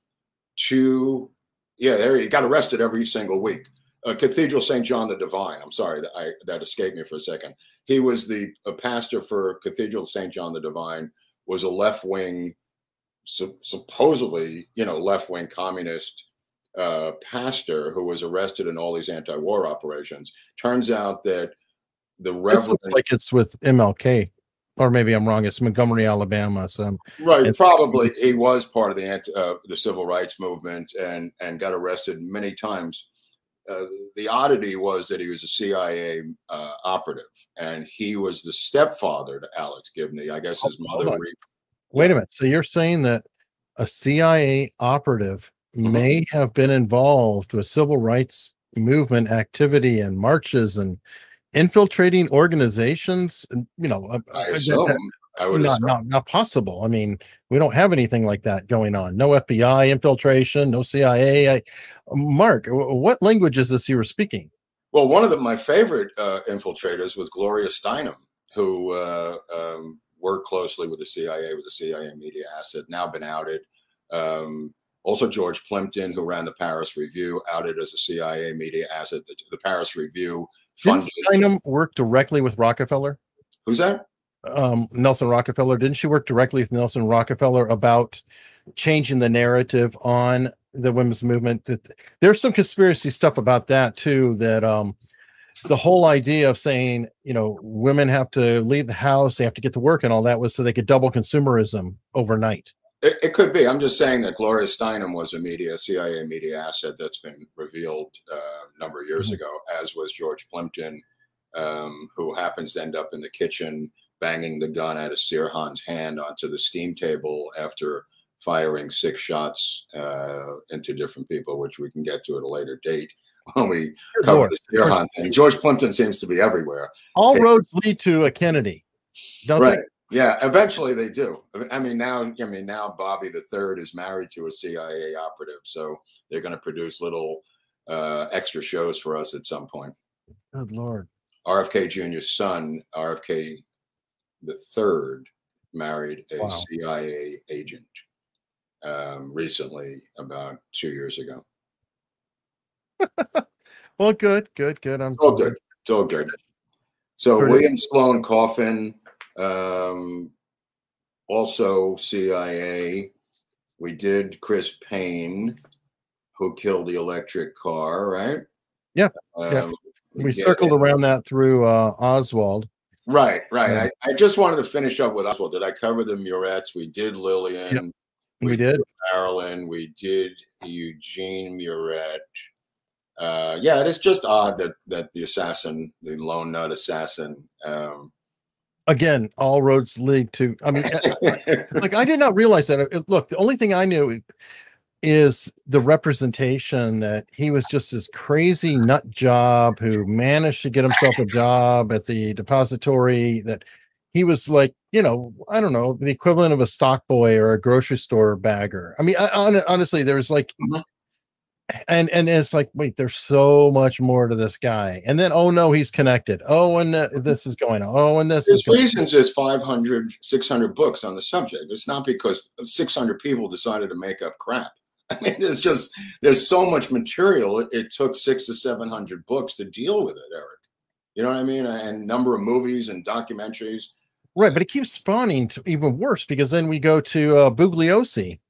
to, yeah, there he got arrested every single week. Uh, Cathedral St. John the Divine. I'm sorry that I that escaped me for a second. He was the a pastor for Cathedral St. John the Divine. Was a left wing, su- supposedly, you know, left wing communist uh, pastor who was arrested in all these anti-war operations. Turns out that the Reverend, like it's with MLK, or maybe I'm wrong. It's Montgomery, Alabama. So right, probably he was part of the anti, uh, the civil rights movement and and got arrested many times. Uh, the oddity was that he was a CIA uh, operative, and he was the stepfather to Alex Gibney. I guess his mother. Wait a minute. So you're saying that a CIA operative mm-hmm. may have been involved with civil rights movement activity and marches and infiltrating organizations you know I, assume, I would not, not not possible. I mean we don't have anything like that going on. No fbi infiltration no cia I, mark what languages is he were speaking? Well one of the, my favorite uh, infiltrators was gloria steinem who uh, um, worked closely with the cia was a cia media asset now been outed. Um, also, George Plimpton, who ran the Paris Review, outed as a CIA media asset. The, the Paris Review funded. Didn't Steinem work directly with Rockefeller? Who's that? Um, Nelson Rockefeller. Didn't she work directly with Nelson Rockefeller about changing the narrative on the women's movement? There's some conspiracy stuff about that too. That um, the whole idea of saying, you know, women have to leave the house, they have to get to work, and all that was so they could double consumerism overnight. It, it, could be. I'm just saying that Gloria Steinem was a media, CIA media asset that's been revealed uh, a number of years mm-hmm. ago, as was George Plimpton, um, who happens to end up in the kitchen banging the gun out of Sirhan's hand onto the steam table after firing six shots uh, into different people, which we can get to at a later date <laughs> when we cover the Sirhan thing. George Plimpton seems to be everywhere. All roads lead to a Kennedy. right. They? Yeah, eventually they do. I mean, now, I mean, now Bobby the Third is married to a CIA operative, so they're going to produce little uh, extra shows for us at some point. Good lord. RFK Jr.'s son, RFK the third, married a Wow. CIA agent um, recently, about two years ago. <laughs> Well, good, good, good. I'm All good. It's all good. So William Sloane Coffin, um, also CIA. We did Chris Paine, who killed the electric car, right? Yeah, yeah. Um, We did- circled around that through uh, Oswald. Right, right. Yeah. I, I just wanted to finish up with Oswald. Did I cover the Murrets? We did Lillian, We did. Marilyn. We did Eugene Murret. Uh, yeah, it is just odd that that the assassin, the lone nut assassin, um, Again, all roads lead to. I mean, <laughs> like I did not realize that. Uh, Look, the only thing I knew is the representation that he was just this crazy nut job who managed to get himself a job at the depository. That he was like, you know, I don't know, the equivalent of a stock boy or a grocery store bagger. I mean, I, hon- honestly, there's like. And and it's like, wait, there's so much more to this guy. And then, oh no, he's connected. Oh, and uh, this is going on. Oh, and this is There's going reasons there's 500, 600 books on the subject. It's not because 600 people decided to make up crap. <laughs> I mean, there's just there's so much material. It, it took six to 700 books to deal with it, Eric. You know what I mean? And number of movies and documentaries. Right, but it keeps spawning to even worse because then we go to uh, Bugliosi,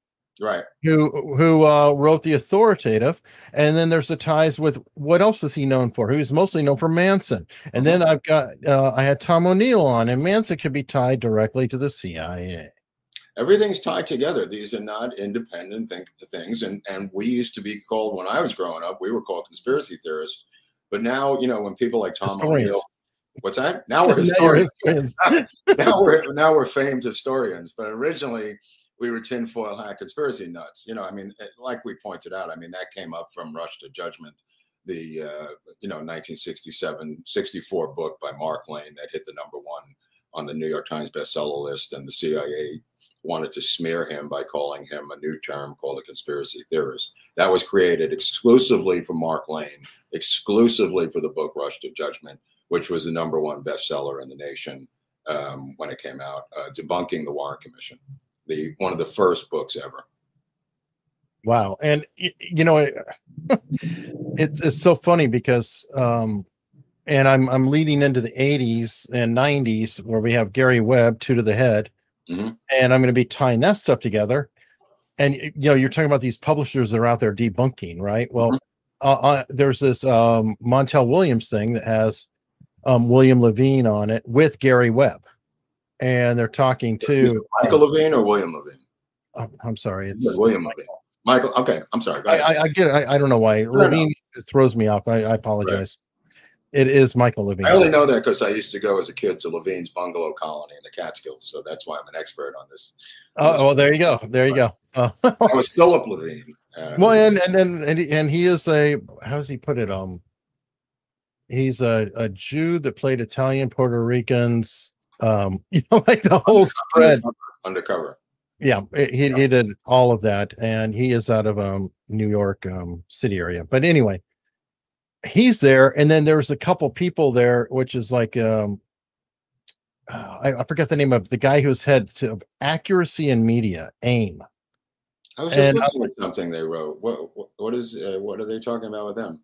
Right. who who uh, wrote the authoritative, and then there's the ties with what else is he known for? He was mostly known for Manson, and then I've got uh, I had Tom O'Neill on, and Manson could be tied directly to the CIA. Everything's tied together. These are not independent think, things. And and we used to be called when I was growing up, we were called conspiracy theorists. But now, you know, when people like Tom. O'Neill, what's that? Now we're <laughs> historians. historians. <laughs> now we're now we're famed historians, but originally we were tinfoil hat conspiracy nuts. You know, I mean, eh, like we pointed out, I mean that came up from Rush to Judgment, the uh, you know 1967 64 book by Mark Lane that hit the number one on the New York Times bestseller list, and the CIA wanted to smear him by calling him a new term called a conspiracy theorist. That was created exclusively for Mark Lane, exclusively for the book Rush to Judgment, which was the number one bestseller in the nation um, when it came out, uh, debunking the Warren Commission, the one of the first books ever. Wow, and you know, it, <laughs> it's it's so funny because, um, and I'm I'm leading into the '80s and '90s where we have Gary Webb, two to the head, Mhm. and I'm going to be tying that stuff together. And you know, you're talking about these publishers that are out there debunking, right? Well, Mhm. uh, uh, there's this um, Montel Williams thing that has um, William Levine on it with Gary Webb, and they're talking to. Michael Levine or William Levine? oh, I'm sorry, it's William Levine. Michael. Okay, I'm sorry. I. I, I get it. I, I don't know why no. Levine throws me off. I, I apologize. It is Michael Levine. I only know that because I used to go as a kid to Levine's bungalow colony in the Catskills, so that's why I'm an expert on this. Oh, well, there you go. There you go. Uh, That was Philip Levine. Uh, well, and and and and he, and he is a how does he put it? Um, he's a, a Jew that played Italian Puerto Ricans. Um, <laughs> you know, like the whole spread. undercover. Yeah, he he did all of that, and he is out of um New York um city area. But anyway, he's there, and then there's a couple people there, which is like um. uh, I, I forget the name of the guy who's head to accuracy in media, AIM. I was just And- looking at something they wrote. What what, what is uh, what are they talking about with them?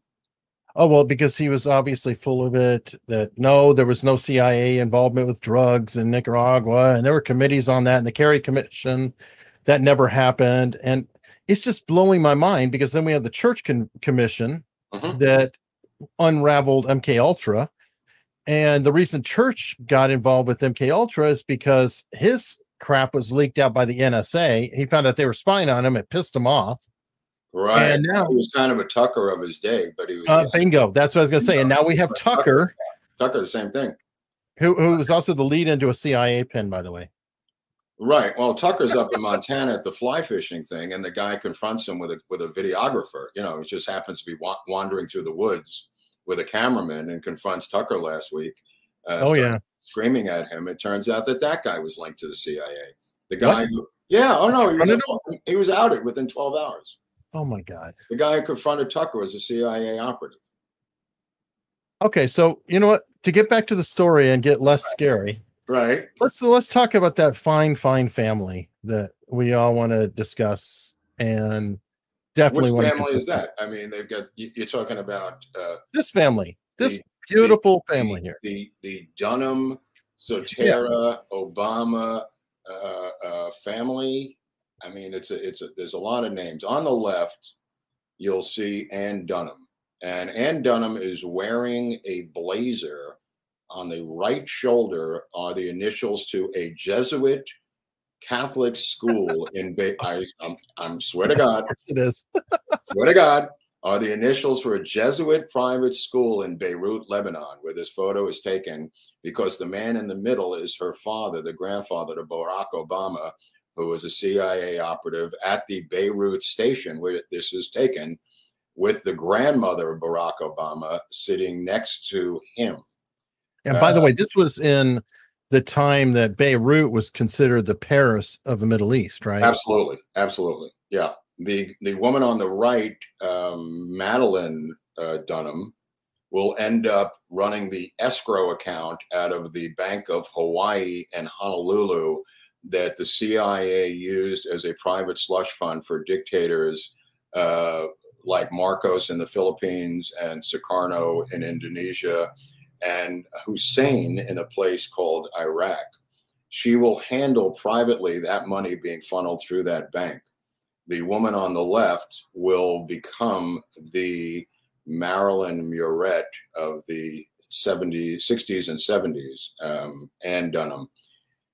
Oh well, because he was obviously full of it. That no, there was no CIA involvement with drugs in Nicaragua, and there were committees on that, and the Kerry Commission, that never happened. And it's just blowing my mind because then we have the Church con- Commission Mhm. that unraveled MK Ultra, and the reason Church got involved with MK Ultra is because his crap was leaked out by the NSA. He found out they were spying on him. It pissed him off. Right. And now- he was kind of a Tucker of his day, but he was Uh, bingo. That's what I was going to say. And now we have Tucker. Tucker, the same thing. who who was also the lead into a CIA pin, by the way. Right. Well, Tucker's up in Montana at the fly fishing thing, and the guy confronts him with a with a videographer. You know, he just happens to be wa- wandering through the woods with a cameraman and confronts Tucker last week. Uh, Oh yeah, screaming at him. It turns out that that guy was linked to the CIA. The guy who, yeah, oh no, he was, he was outed within 12 hours. Oh my god. The guy who confronted Tucker was a CIA operative. Okay, so you know what? To get back to the story and get less scary, Right. Let's let's talk about that fine, fine family that we all want to discuss, and definitely. Which family is that? I mean, they've got. You're talking about uh, this family, this the, beautiful the, family the, here. The the Dunham, Soetoro, yeah. Obama uh, uh, family. I mean, it's a it's a. There's a lot of names on the left. You'll see Ann Dunham, and Ann Dunham is wearing a blazer on the right shoulder are the initials to a Jesuit Catholic school <laughs> in Bay. I, I'm, I'm swear to God, <laughs> it is. <laughs> swear to God, are the initials for a Jesuit private school in Beirut, Lebanon, where this photo is taken because the man in the middle is her father, the grandfather to Barack Obama, who was a CIA operative at the Beirut station where this is taken, with the grandmother of Barack Obama sitting next to him. And by uh, the way, this was in the time that Beirut was considered the Paris of the Middle East, right? Absolutely, absolutely, yeah. The the woman on the right, um, Madelyn uh, Dunham, will end up running the escrow account out of the Bank of Hawaii and Honolulu that the CIA used as a private slush fund for dictators uh, like Marcos in the Philippines and Sukarno in Indonesia and Hussein in a place called Iraq. She will handle privately that money being funneled through that bank. The woman on the left will become the Marilyn Murret of the 70s, 60s, and 70s, um, Dunham.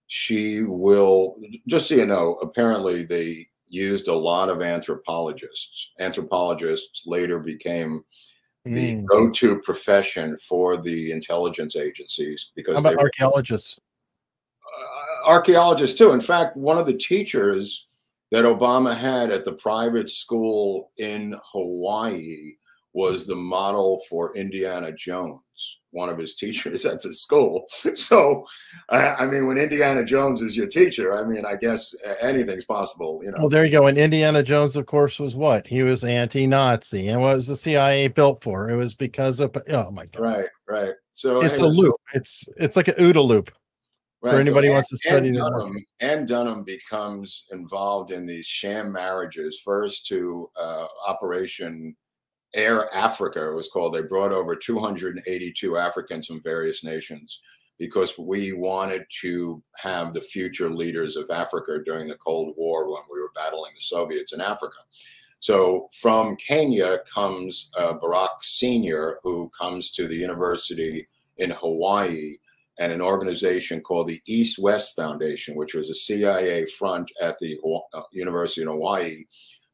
She will, just so you know, apparently they used a lot of anthropologists. Anthropologists later became the mm. go-to profession for the intelligence agencies because How about archaeologists uh, archaeologists too in fact one of the teachers that obama had at the private school in hawaii was the model for indiana jones one of his teachers <laughs> at the school. So, I, I, mean, when Indiana Jones is your teacher, I mean, I guess anything's possible, you know. Well, there you go. And Indiana Jones, of course, was what he was anti-Nazi, and what was the CIA built for? It was because of oh my god. Right, right. So it's anyway, a loop. So, it's it's like an OODA loop. Right. For anybody so wants to study Ann Dunham, Ann Dunham becomes involved in these sham marriages, first to uh, Operation Air Africa, it was called. They brought over 282 Africans from various nations because we wanted to have the future leaders of Africa during the Cold War when we were battling the Soviets in Africa. So from Kenya comes uh, Barack Sr., who comes to the university in Hawaii and an organization called the East West Foundation, which was a CIA front at the uh, University in Hawaii,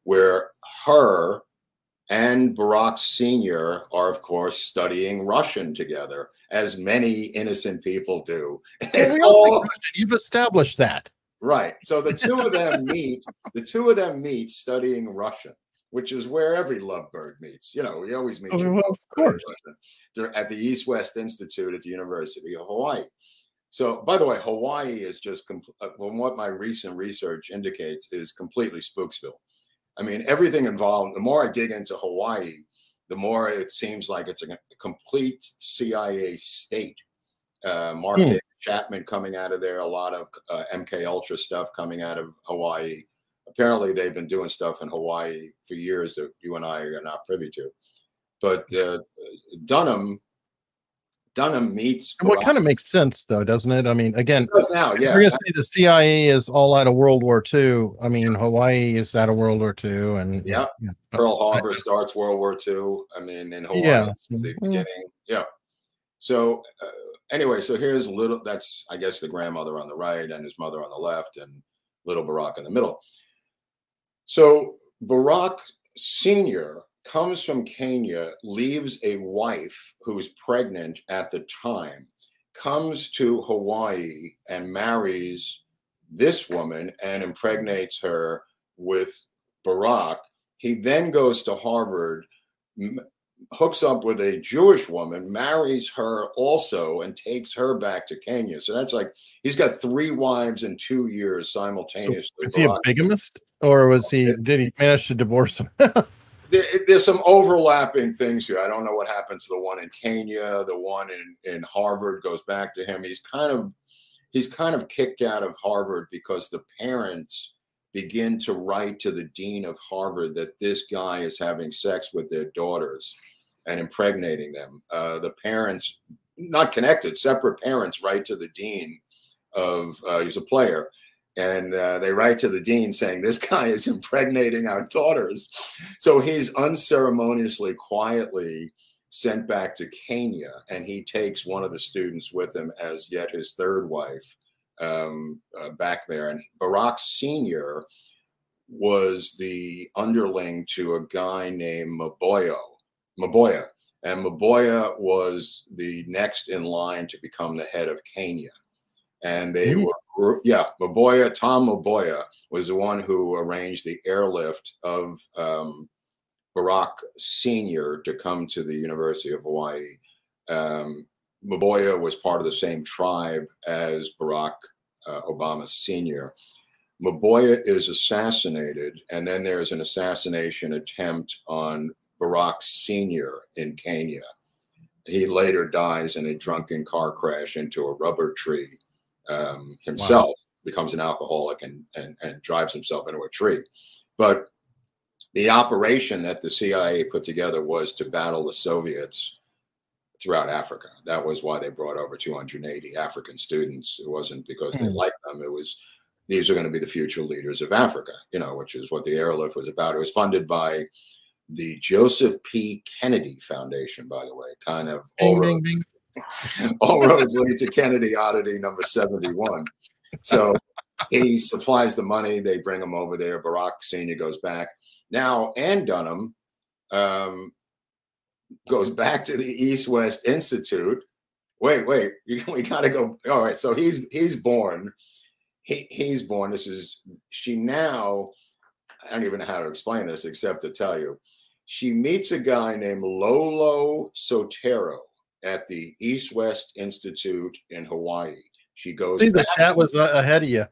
where her and Barack Sr. are, of course, studying Russian together, as many innocent people do. All, You've established that. Right. So the two of them <laughs> meet, the two of them meet studying Russian, which is where every lovebird meets. You know, we always meet oh, well, of course. at the East West Institute at the University of Hawaii. So, by the way, Hawaii is just, uh, from what my recent research indicates, is completely Spooksville. I mean, everything involved. The more I dig into Hawaii, the more it seems like it's a, complete CIA state. Uh, Mark hmm. Chapman coming out of there, a lot of uh, MK Ultra stuff coming out of Hawaii. Apparently, they've been doing stuff in Hawaii for years that you and I are not privy to. But uh, Dunham Dunham meets. What kind of makes sense, though, doesn't it? I mean, again, now, yeah. You're going to say the CIA is all out of World War II. I mean, Hawaii is out of World War II, and yeah, yeah. Pearl Harbor starts World War II. I mean, in Hawaii, yeah. the mm-hmm. beginning, yeah. So uh, anyway, so here's little. That's I guess the grandmother on the right and his mother on the left, and little Barack in the middle. So Barack Senior comes from Kenya, leaves a wife who's pregnant at the time, comes to Hawaii and marries this woman and impregnates her with Barack. He then goes to Harvard, m- hooks up with a Jewish woman, marries her also, and takes her back to Kenya. So that's like he's got three wives in two years simultaneously. So is he a bigamist, or was he? Did he manage to divorce him? <laughs> there, there's some overlapping things here. I don't know what happened to the one in Kenya. The one in, in Harvard goes back to him. He's kind of he's kind of kicked out of Harvard because the parents begin to write to the dean of Harvard that this guy is having sex with their daughters and impregnating them. Uh, the parents, not connected, separate parents, write to the dean of uh, he's a player, and uh, they write to the dean saying this guy is impregnating our daughters. So he's unceremoniously, quietly sent back to Kenya, and he takes one of the students with him as yet his third wife um, uh, back there. And Barack Sr. was the underling to a guy named Mboya, Mboya. And Mboya was the next in line to become the head of Kenya. And they mm. were, yeah, Mboya, Tom Mboya was the one who arranged the airlift of um, Barack Sr. to come to the University of Hawaii. Um, Mboya was part of the same tribe as Barack uh, Obama Sr. Mboya is assassinated, and then there's an assassination attempt on Barack Sr. in Kenya. He later dies in a drunken car crash into a rubber tree um, himself, wow. becomes an alcoholic, and, and, and drives himself into a tree. But the operation that the CIA put together was to battle the Soviets throughout Africa. That was why they brought over 280 African students. It wasn't because they hmm. liked them. It was these are going to be the future leaders of Africa, you know, which is what the airlift was about. It was funded by the Joseph P. Kennedy Foundation, by the way, kind of ding, ding, ding. <laughs> all roads lead to Kennedy oddity number 71. So he supplies the money. They bring him over there. Barack Sr. goes back. Now, Ann Dunham um, goes back to the East West Institute. Wait, wait, <laughs> we got to go. All right, so he's he's born. He he's born. This is she now. I don't even know how to explain this except to tell you, she meets a guy named Lolo Soetoro at the East West Institute in Hawaii. She goes. See, the chat was uh, ahead of <laughs> you.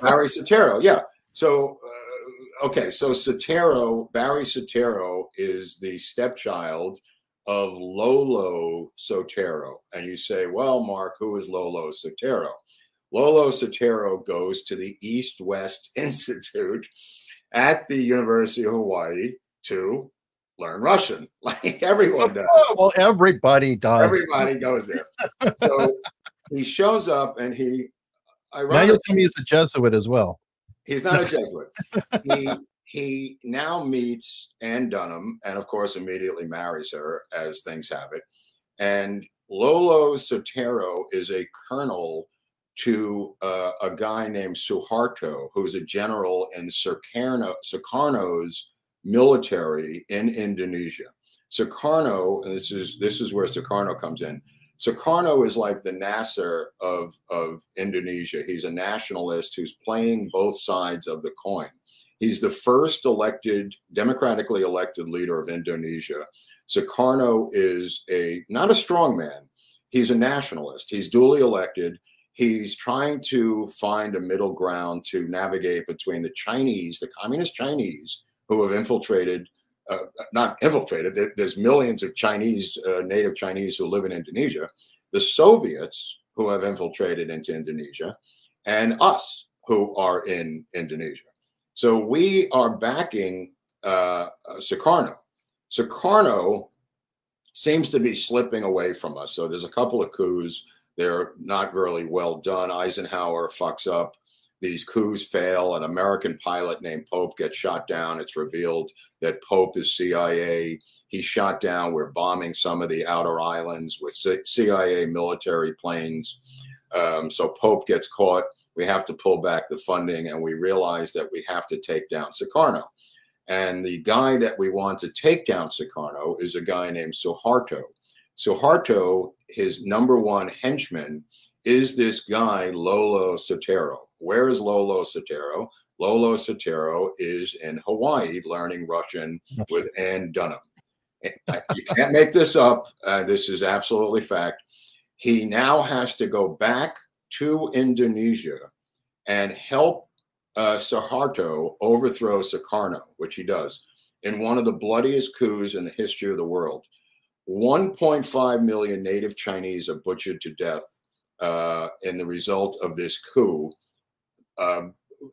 Barry Soetoro, yeah. So uh, okay, so Soetoro, Barry Soetoro is the stepchild of Lolo Soetoro. And you say, well, Mark, who is Lolo Soetoro? Lolo Soetoro goes to the East West <laughs> Institute at the University of Hawaii to learn Russian, <laughs> like everyone does. well, everybody does. Everybody goes there. so <laughs> he shows up and he. Now you'll tell me he's a Jesuit as well. He's not a Jesuit. he he now meets Ann Dunham and of course immediately marries her as things have it. And Lolo Soetoro is a colonel to uh, a guy named Suharto, who's a general in Sukarno, Sukarno's military in Indonesia. Sukarno, this is this is where Sukarno comes in. Sukarno is like the Nasser of, of Indonesia. He's a nationalist who's playing both sides of the coin. He's the first elected, democratically elected leader of Indonesia. Sukarno is a not a strong man. He's a nationalist. He's duly elected. He's trying to find a middle ground to navigate between the Chinese, the communist Chinese, who have infiltrated uh, not infiltrated. There, there's millions of Chinese, uh, native Chinese who live in Indonesia, the Soviets who have infiltrated into Indonesia, and us who are in Indonesia. So we are backing uh, uh Sukarno. Sukarno seems to be slipping away from us. So there's a couple of coups. They're not really well done. Eisenhower fucks up these coups fail. An American pilot named Pope gets shot down. It's revealed that Pope is CIA. He's shot down. We're bombing some of the outer islands with CIA military planes. Um, so Pope gets caught. We have to pull back the funding, and we realize that we have to take down Sukarno. And the guy that we want to take down Sukarno is a guy named Suharto. Suharto, his number one henchman, is this guy Lolo Soetoro. Where is Lolo Soetoro? Lolo Soetoro is in Hawaii learning Russian with Ann Dunham. you can't make this up. Uh, this is absolutely fact. He now has to go back to Indonesia and help uh, Suharto overthrow Sukarno, which he does in one of the bloodiest coups in the history of the world. 1.5 million native Chinese are butchered to death uh, in the result of this coup uh,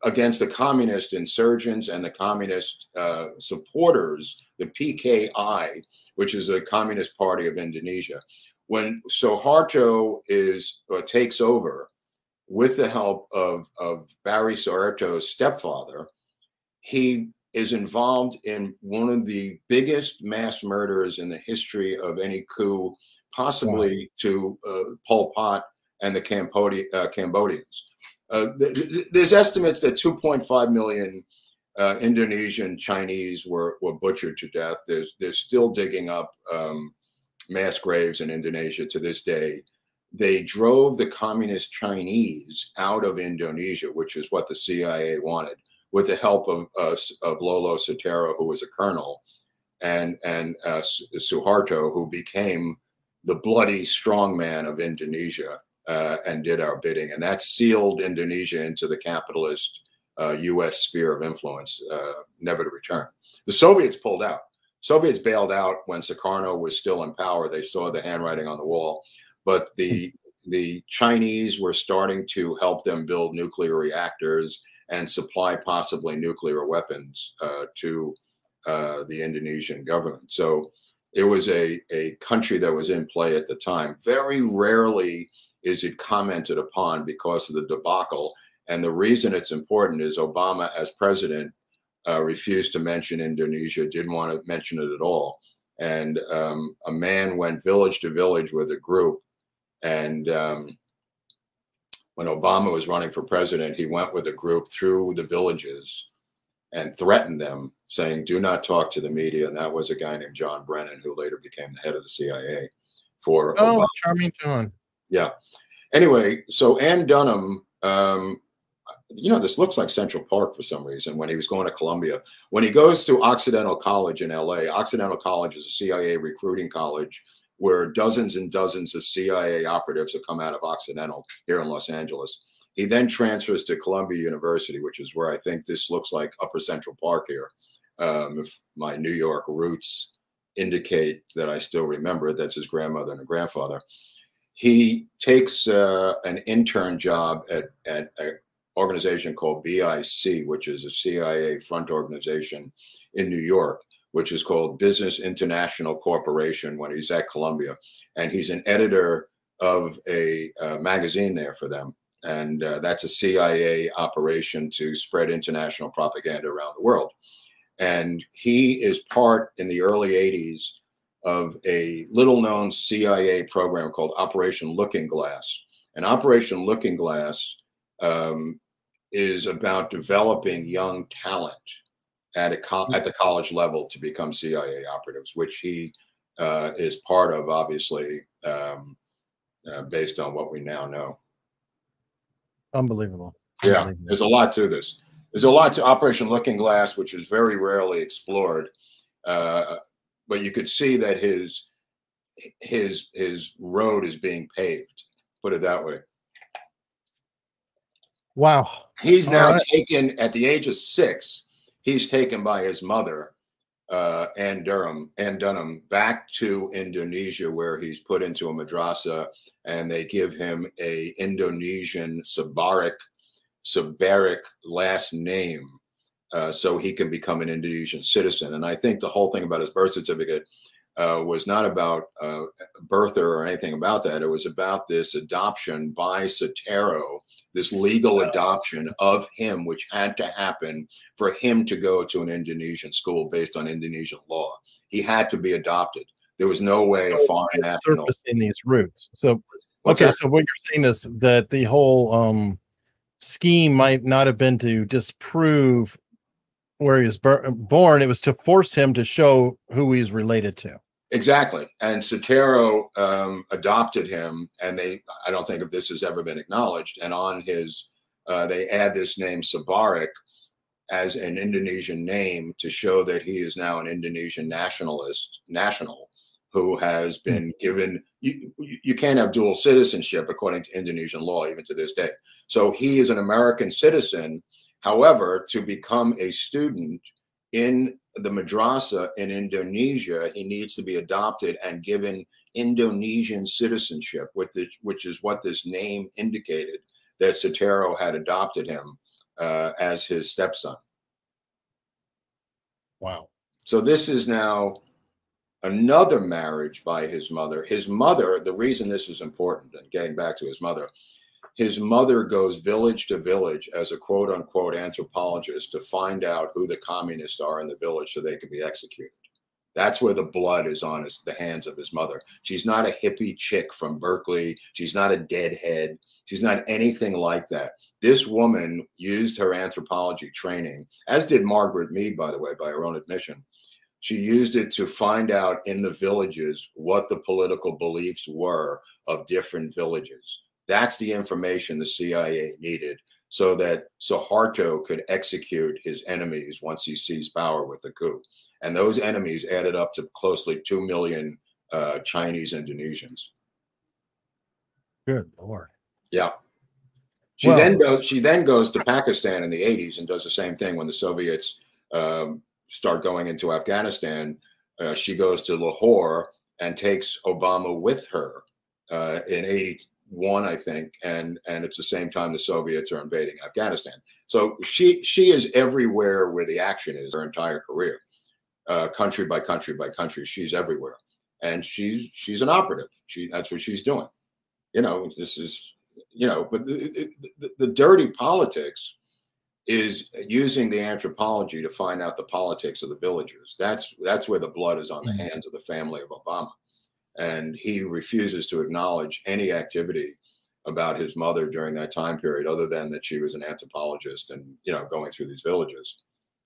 against the communist insurgents and the communist uh, supporters, the PKI, which is the communist party of Indonesia. When Suharto is takes over with the help of, of Barry Suharto's stepfather, he is involved in one of the biggest mass murders in the history of any coup, possibly wow. to uh, Pol Pot and the uh, Cambodians. Uh, th- there's estimates that 2.5 million uh, Indonesian Chinese were, were butchered to death. There's, they're still digging up um, mass graves in Indonesia to this day. They drove the communist Chinese out of Indonesia, which is what the CIA wanted with the help of, uh, of Lolo Soetoro, who was a colonel, and and uh, Suharto, who became the bloody strongman of Indonesia uh, and did our bidding, and that sealed Indonesia into the capitalist U.S. Uh, sphere of influence, uh, never to return. The Soviets pulled out. Soviets bailed out when Sukarno was still in power. They saw the handwriting on the wall, but <laughs> the the Chinese were starting to help them build nuclear reactors and supply possibly nuclear weapons uh, to uh, the Indonesian government. So it was a, a country that was in play at the time. Very rarely is it commented upon because of the debacle. And the reason it's important is Obama, as president, uh, refused to mention Indonesia, didn't want to mention it at all. And um, a man went village to village with a group and um, when Obama was running for president, he went with a group through the villages and threatened them, saying, "Do not talk to the media." And that was a guy named John Brennan, who later became the head of the CIA. For oh, Obama. charming John. Yeah. Anyway, so Ann Dunham, um, you know, this looks like Central Park for some reason. When he was going to Columbia, when he goes to Occidental College in L.A., Occidental College is a CIA recruiting college where dozens and dozens of CIA operatives have come out of Occidental here in Los Angeles. He then transfers to Columbia University, which is where I think this looks like Upper Central Park here. Um, if my New York roots indicate that I still remember, that's his grandmother and grandfather. He takes uh, an intern job at, at an organization called BIC, which is a CIA front organization in New York which is called Business International Corporation when he's at Columbia. And he's an editor of a uh, magazine there for them. And uh, that's a CIA operation to spread international propaganda around the world. And he is part in the early 80s of a little known CIA program called Operation Looking Glass. And Operation Looking Glass um, is about developing young talent at a co- at the college level to become CIA operatives, which he uh, is part of, obviously, um, uh, based on what we now know. Unbelievable. Yeah, Unbelievable. there's a lot to this. There's a lot to Operation Looking Glass, which is very rarely explored. Uh, but you could see that his his his road is being paved. Put it that way. Wow. He's now right. taken at the age of six he's taken by his mother, uh, Ann Durham, Ann Dunham, back to Indonesia, where he's put into a madrasa, and they give him a Indonesian Sabaric, Sabaric last name, uh, so he can become an Indonesian citizen. And I think the whole thing about his birth certificate uh, was not about uh, birther or anything about that. It was about this adoption by Soetoro, this legal adoption of him, which had to happen for him to go to an Indonesian school based on Indonesian law. He had to be adopted. There was no way a foreign national in these roots. So, okay, so what you're saying is that the whole um, scheme might not have been to disprove where he was born; it was to force him to show who he's related to. Exactly. And Soetoro um, adopted him, and they, I don't think if this has ever been acknowledged. And on his, uh, they add this name Sabarik as an Indonesian name to show that he is now an Indonesian nationalist, national who has hmm. been given, you, you can't have dual citizenship according to Indonesian law, even to this day. So he is an American citizen. However, to become a student in the madrasa in Indonesia, he needs to be adopted and given Indonesian citizenship, which is what this name indicated that Soetoro had adopted him uh, as his stepson. Wow. So this is now another marriage by his mother. His mother, the reason this is important, and getting back to his mother, his mother goes village to village as a quote unquote anthropologist to find out who the communists are in the village so they can be executed. That's where the blood is on his, the hands of his mother. She's not a hippie chick from Berkeley. She's not a deadhead. She's not anything like that. This woman used her anthropology training, as did Margaret Mead, by the way, by her own admission. She used it to find out in the villages what the political beliefs were of different villages. That's the information the CIA needed so that Suharto could execute his enemies once he seized power with the coup. And those enemies added up to closely 2 million uh, Chinese Indonesians. Good Lord. Yeah. She well, then goes. She then goes to Pakistan in the '80s and does the same thing when the Soviets um, start going into Afghanistan. Uh, she goes to Lahore and takes Obama with her uh, in '80, one, I think, and and it's the same time the Soviets are invading Afghanistan. So she she is everywhere where the action is her entire career, uh, country by country by country. She's everywhere, and she's she's an operative. She that's what she's doing. You know, this is you know, but the, the, the dirty politics is using the anthropology to find out the politics of the villagers. That's that's where the blood is on the mm. hands of the family of Obama and he refuses to acknowledge any activity about his mother during that time period other than that she was an anthropologist and you know going through these villages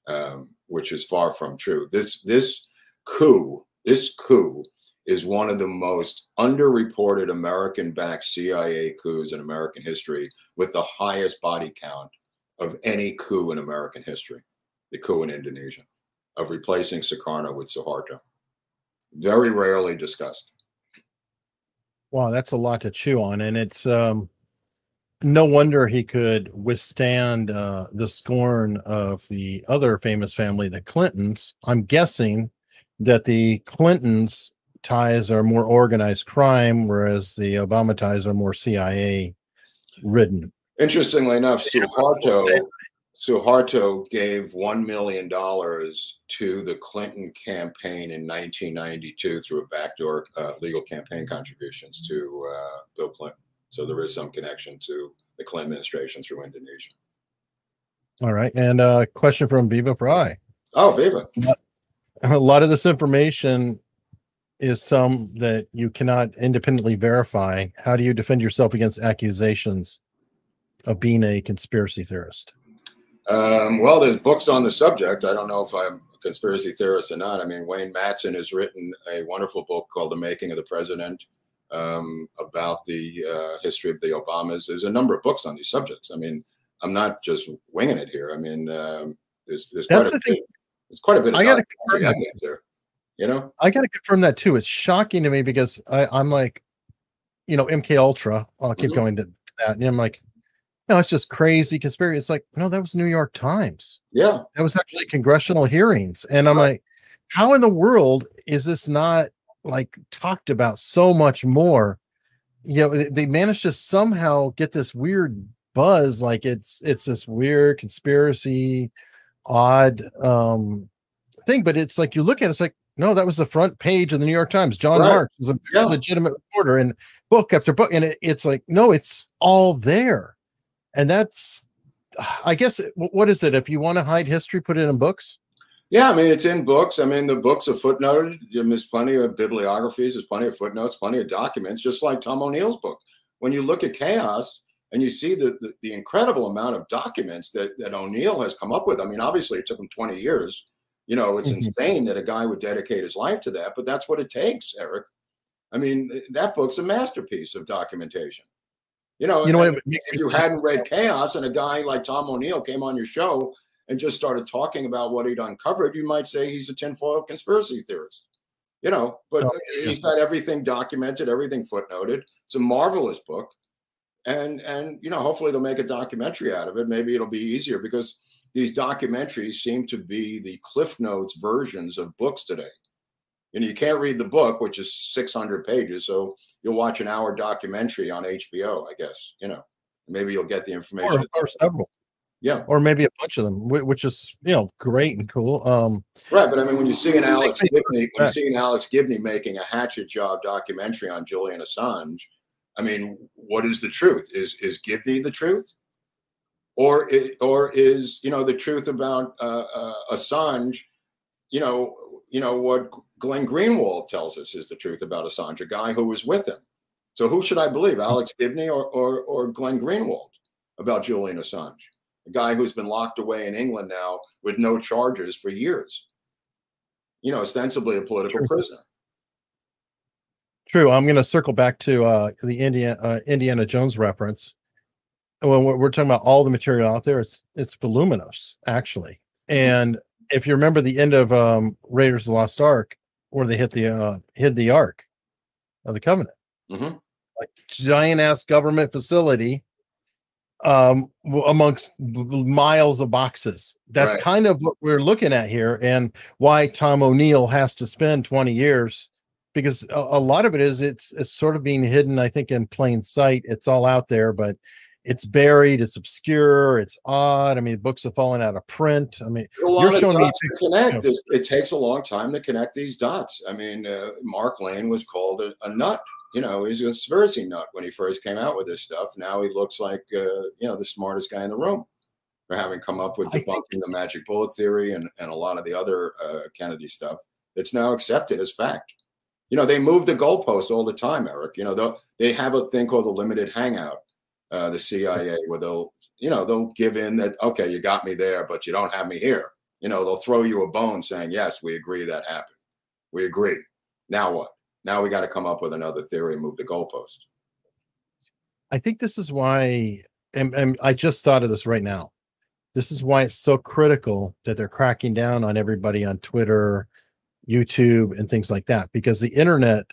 um, which is far from true. This this coup this coup is one of the most underreported american backed cia coups in american history with the highest body count of any coup in american history the coup in indonesia of replacing sukarno with suharto. Very rarely discussed Wow, that's a lot to chew on, and it's um, no wonder he could withstand uh, the scorn of the other famous family, the Clintons. I'm guessing that the Clintons ties are more organized crime, whereas the Obama ties are more CIA ridden. Interestingly enough, Suharto Suharto gave $1 million to the Clinton campaign in 1992 through a backdoor uh, legal campaign contributions to uh, Bill Clinton. So there is some connection to the Clinton administration through Indonesia. All right. And a uh, question from Viva Frei. Oh, Viva. A lot of this information is some that you cannot independently verify. How do you defend yourself against accusations of being a conspiracy theorist? Um, well, there's books on the subject. I don't know if I'm a conspiracy theorist or not. I mean, Wayne Madsen has written a wonderful book called The Making of the President um, about the uh, history of the Obamas. There's a number of books on these subjects. I mean, I'm not just winging it here. I mean, um, there's, there's quite, a bit, there's quite a bit of I gotta confirm there. You know, I got to confirm that too. It's shocking to me because I, I'm like, you know, MK Ultra. I'll keep mm-hmm. going to that, and I'm like, no, it's just crazy conspiracy. It's like, no, that was New York Times. Yeah. That was actually congressional hearings. And I'm right. like, how in the world is this not like talked about so much more? You know, they managed to somehow get this weird buzz, like it's it's this weird conspiracy, odd um thing. But it's like you look at it, it's like, no, that was the front page of the New York Times. John right. Marks was a yeah. legitimate reporter and book after book. And it, it's like, no, it's all there and that's i guess what is it? If you want to hide history put it in books? Yeah i mean it's in books. I mean the books are footnoted. There's plenty of bibliographies there's plenty of footnotes plenty of documents just like tom o'neill's book. When you look at chaos and you see the, the, the incredible amount of documents that, that o'neill has come up with i mean obviously it took him 20 years. You know it's mm-hmm. insane that a guy would dedicate his life to that but that's what it takes eric. I mean that book's a masterpiece of documentation you know, you know if, if you hadn't read Chaos and a guy like Tom O'Neill came on your show and just started talking about what he'd uncovered, you might say he's a tinfoil conspiracy theorist. You know, but oh, he's got everything documented, everything footnoted. It's a marvelous book. and and you know hopefully they'll make a documentary out of it maybe it'll be easier because these documentaries seem to be the cliff notes versions of books today know you can't read the book which is 600 pages so you'll watch an hour documentary on hbo i guess you know. Maybe you'll get the information. or, or several. Yeah. Or maybe a bunch of them which is you know great and cool um. Right but i mean when you see an alex gibney when you see an alex gibney making a hatchet job documentary on julian assange I mean, what is the truth? Is is Gibney the truth, or or is you know the truth about uh, uh, Assange? You know, you know what Glenn Greenwald tells us is the truth about Assange, a guy who was with him. So who should I believe, Alex Gibney or or, or Glenn Greenwald about Julian Assange, a guy who's been locked away in England now with no charges for years? You know, ostensibly a political prisoner. True. I'm going to circle back to uh, the Indiana uh, Indiana Jones reference. When we're talking about all the material out there, it's it's voluminous actually. Mm-hmm. And if you remember the end of um, Raiders of the Lost Ark, where they hit the uh, hid the Ark of the Covenant, mm-hmm. like giant ass government facility, um, amongst miles of boxes. That's right. kind of what we're looking at here, and why Tom O'Neill has to spend 20 years because a, a, lot of it is it's it's sort of being hidden i think in plain sight it's all out there but it's buried it's obscure it's odd. I mean books have fallen out of print. I mean you're showing me to connect. you know, it takes a long time to connect these dots. I mean uh, mark lane was called a, a, nut. You know he's a conspiracy nut when he first came out with this stuff. Now he looks like uh, you know the smartest guy in the room for having come up with debunking the magic bullet theory and, and a lot of the other uh, kennedy stuff. It's now accepted as fact. You know, they move the goalpost all the time, Eric. You know, they have a thing called the limited hangout, uh, the CIA, where they'll, you know, they'll give in that, okay, you got me there, but you don't have me here. You know, they'll throw you a bone saying, yes, we agree that happened. We agree. Now what? Now we got to come up with another theory and move the goalpost. I think this is why, and, and I just thought of this right now. This is why it's so critical that they're cracking down on everybody on Twitter YouTube and things like that because the internet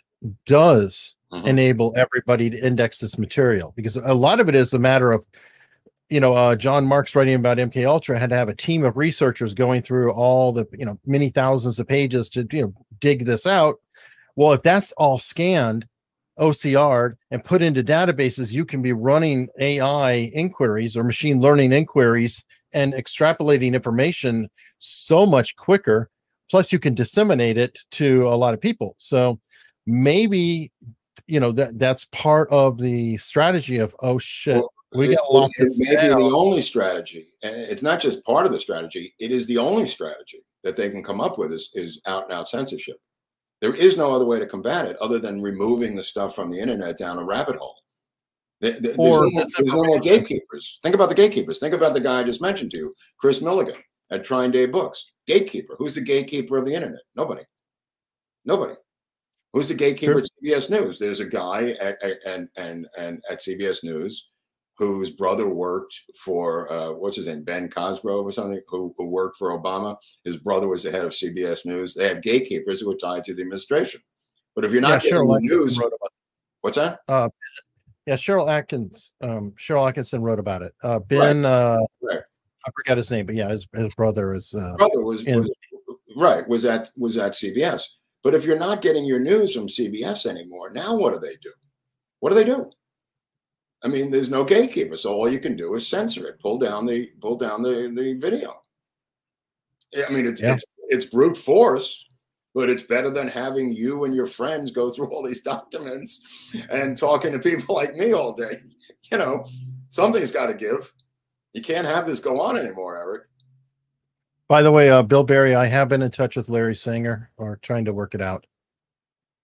does mm-hmm. enable everybody to index this material because a lot of it is a matter of you know uh, John Marks writing about MK Ultra had to have a team of researchers going through all the you know many thousands of pages to you know dig this out. Well if that's all scanned OCR'd and put into databases you can be running AI inquiries or machine learning inquiries and extrapolating information so much quicker. Plus you can disseminate it to a lot of people. So maybe you know that that's part of the strategy of oh shit well, we got lots it, it may be the only strategy and it's not just part of the strategy it is the only strategy that they can come up with is, is out and out censorship there is no other way to combat it other than removing the stuff from the internet down a rabbit hole there, or no, there's no more gatekeepers think about the gatekeepers think about the guy i just mentioned to you Kris Millegan at TrineDay Books. Gatekeeper. Who's the gatekeeper of the internet? Nobody. Nobody. Who's the gatekeeper sure. at CBS News? There's a guy at, at, and and and at CBS News whose brother worked for uh, what's his name, Ben Cosgrove or something, who, who worked for Obama. His brother was the head of CBS News. They have gatekeepers who are tied to the administration. But if you're not yeah, getting the news, what's that? Uh, yeah, Cheryl Atkins, um, Sharyl Attkisson wrote about it. Uh, ben, right. Uh, right. I forgot his name, but yeah, his, his brother is uh, brother was, in, was right was at was at CBS. But if you're not getting your news from CBS anymore, now what do they do? What do they do? I mean, there's no gatekeeper, so all you can do is censor it, pull down the pull down the the video. I mean, it's yeah. it's it's brute force, but it's better than having you and your friends go through all these <laughs> documents and talking to people like me all day. You know, something's got to give. You can't have this go on anymore, Eric. By the way, uh, Bill Barry, I have been in touch with Larry Sanger or trying to work it out.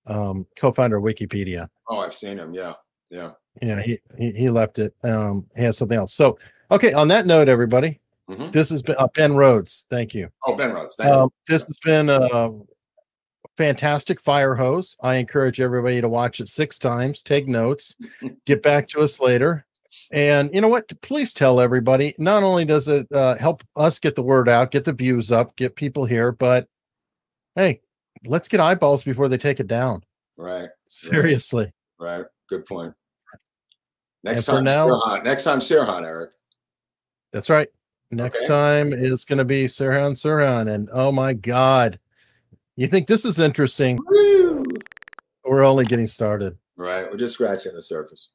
Um, co-founder of Wikipedia. Oh, I've seen him. Yeah, yeah, yeah. He he, he left it. Um, he has something else. So, okay. On that note, everybody, mm-hmm. this has been uh, Ben Rhodes. Thank you. Oh, Ben Rhodes. Thank um, you. This has been a fantastic fire hose. I encourage everybody to watch it six times. Take notes. <laughs> Get back to us later. And you know what? Please tell everybody. Not only does it uh, help us get the word out, get the views up, get people here, but hey, let's get eyeballs before they take it down. Right. Seriously. Right. right. Good point. Next And time, now- Sirhan. Next time, Sirhan, Eric. That's right. Next Okay. time is going to be Sirhan Sirhan. And oh my God. You think this is interesting? Woo! We're only getting started. Right. We're just scratching the surface.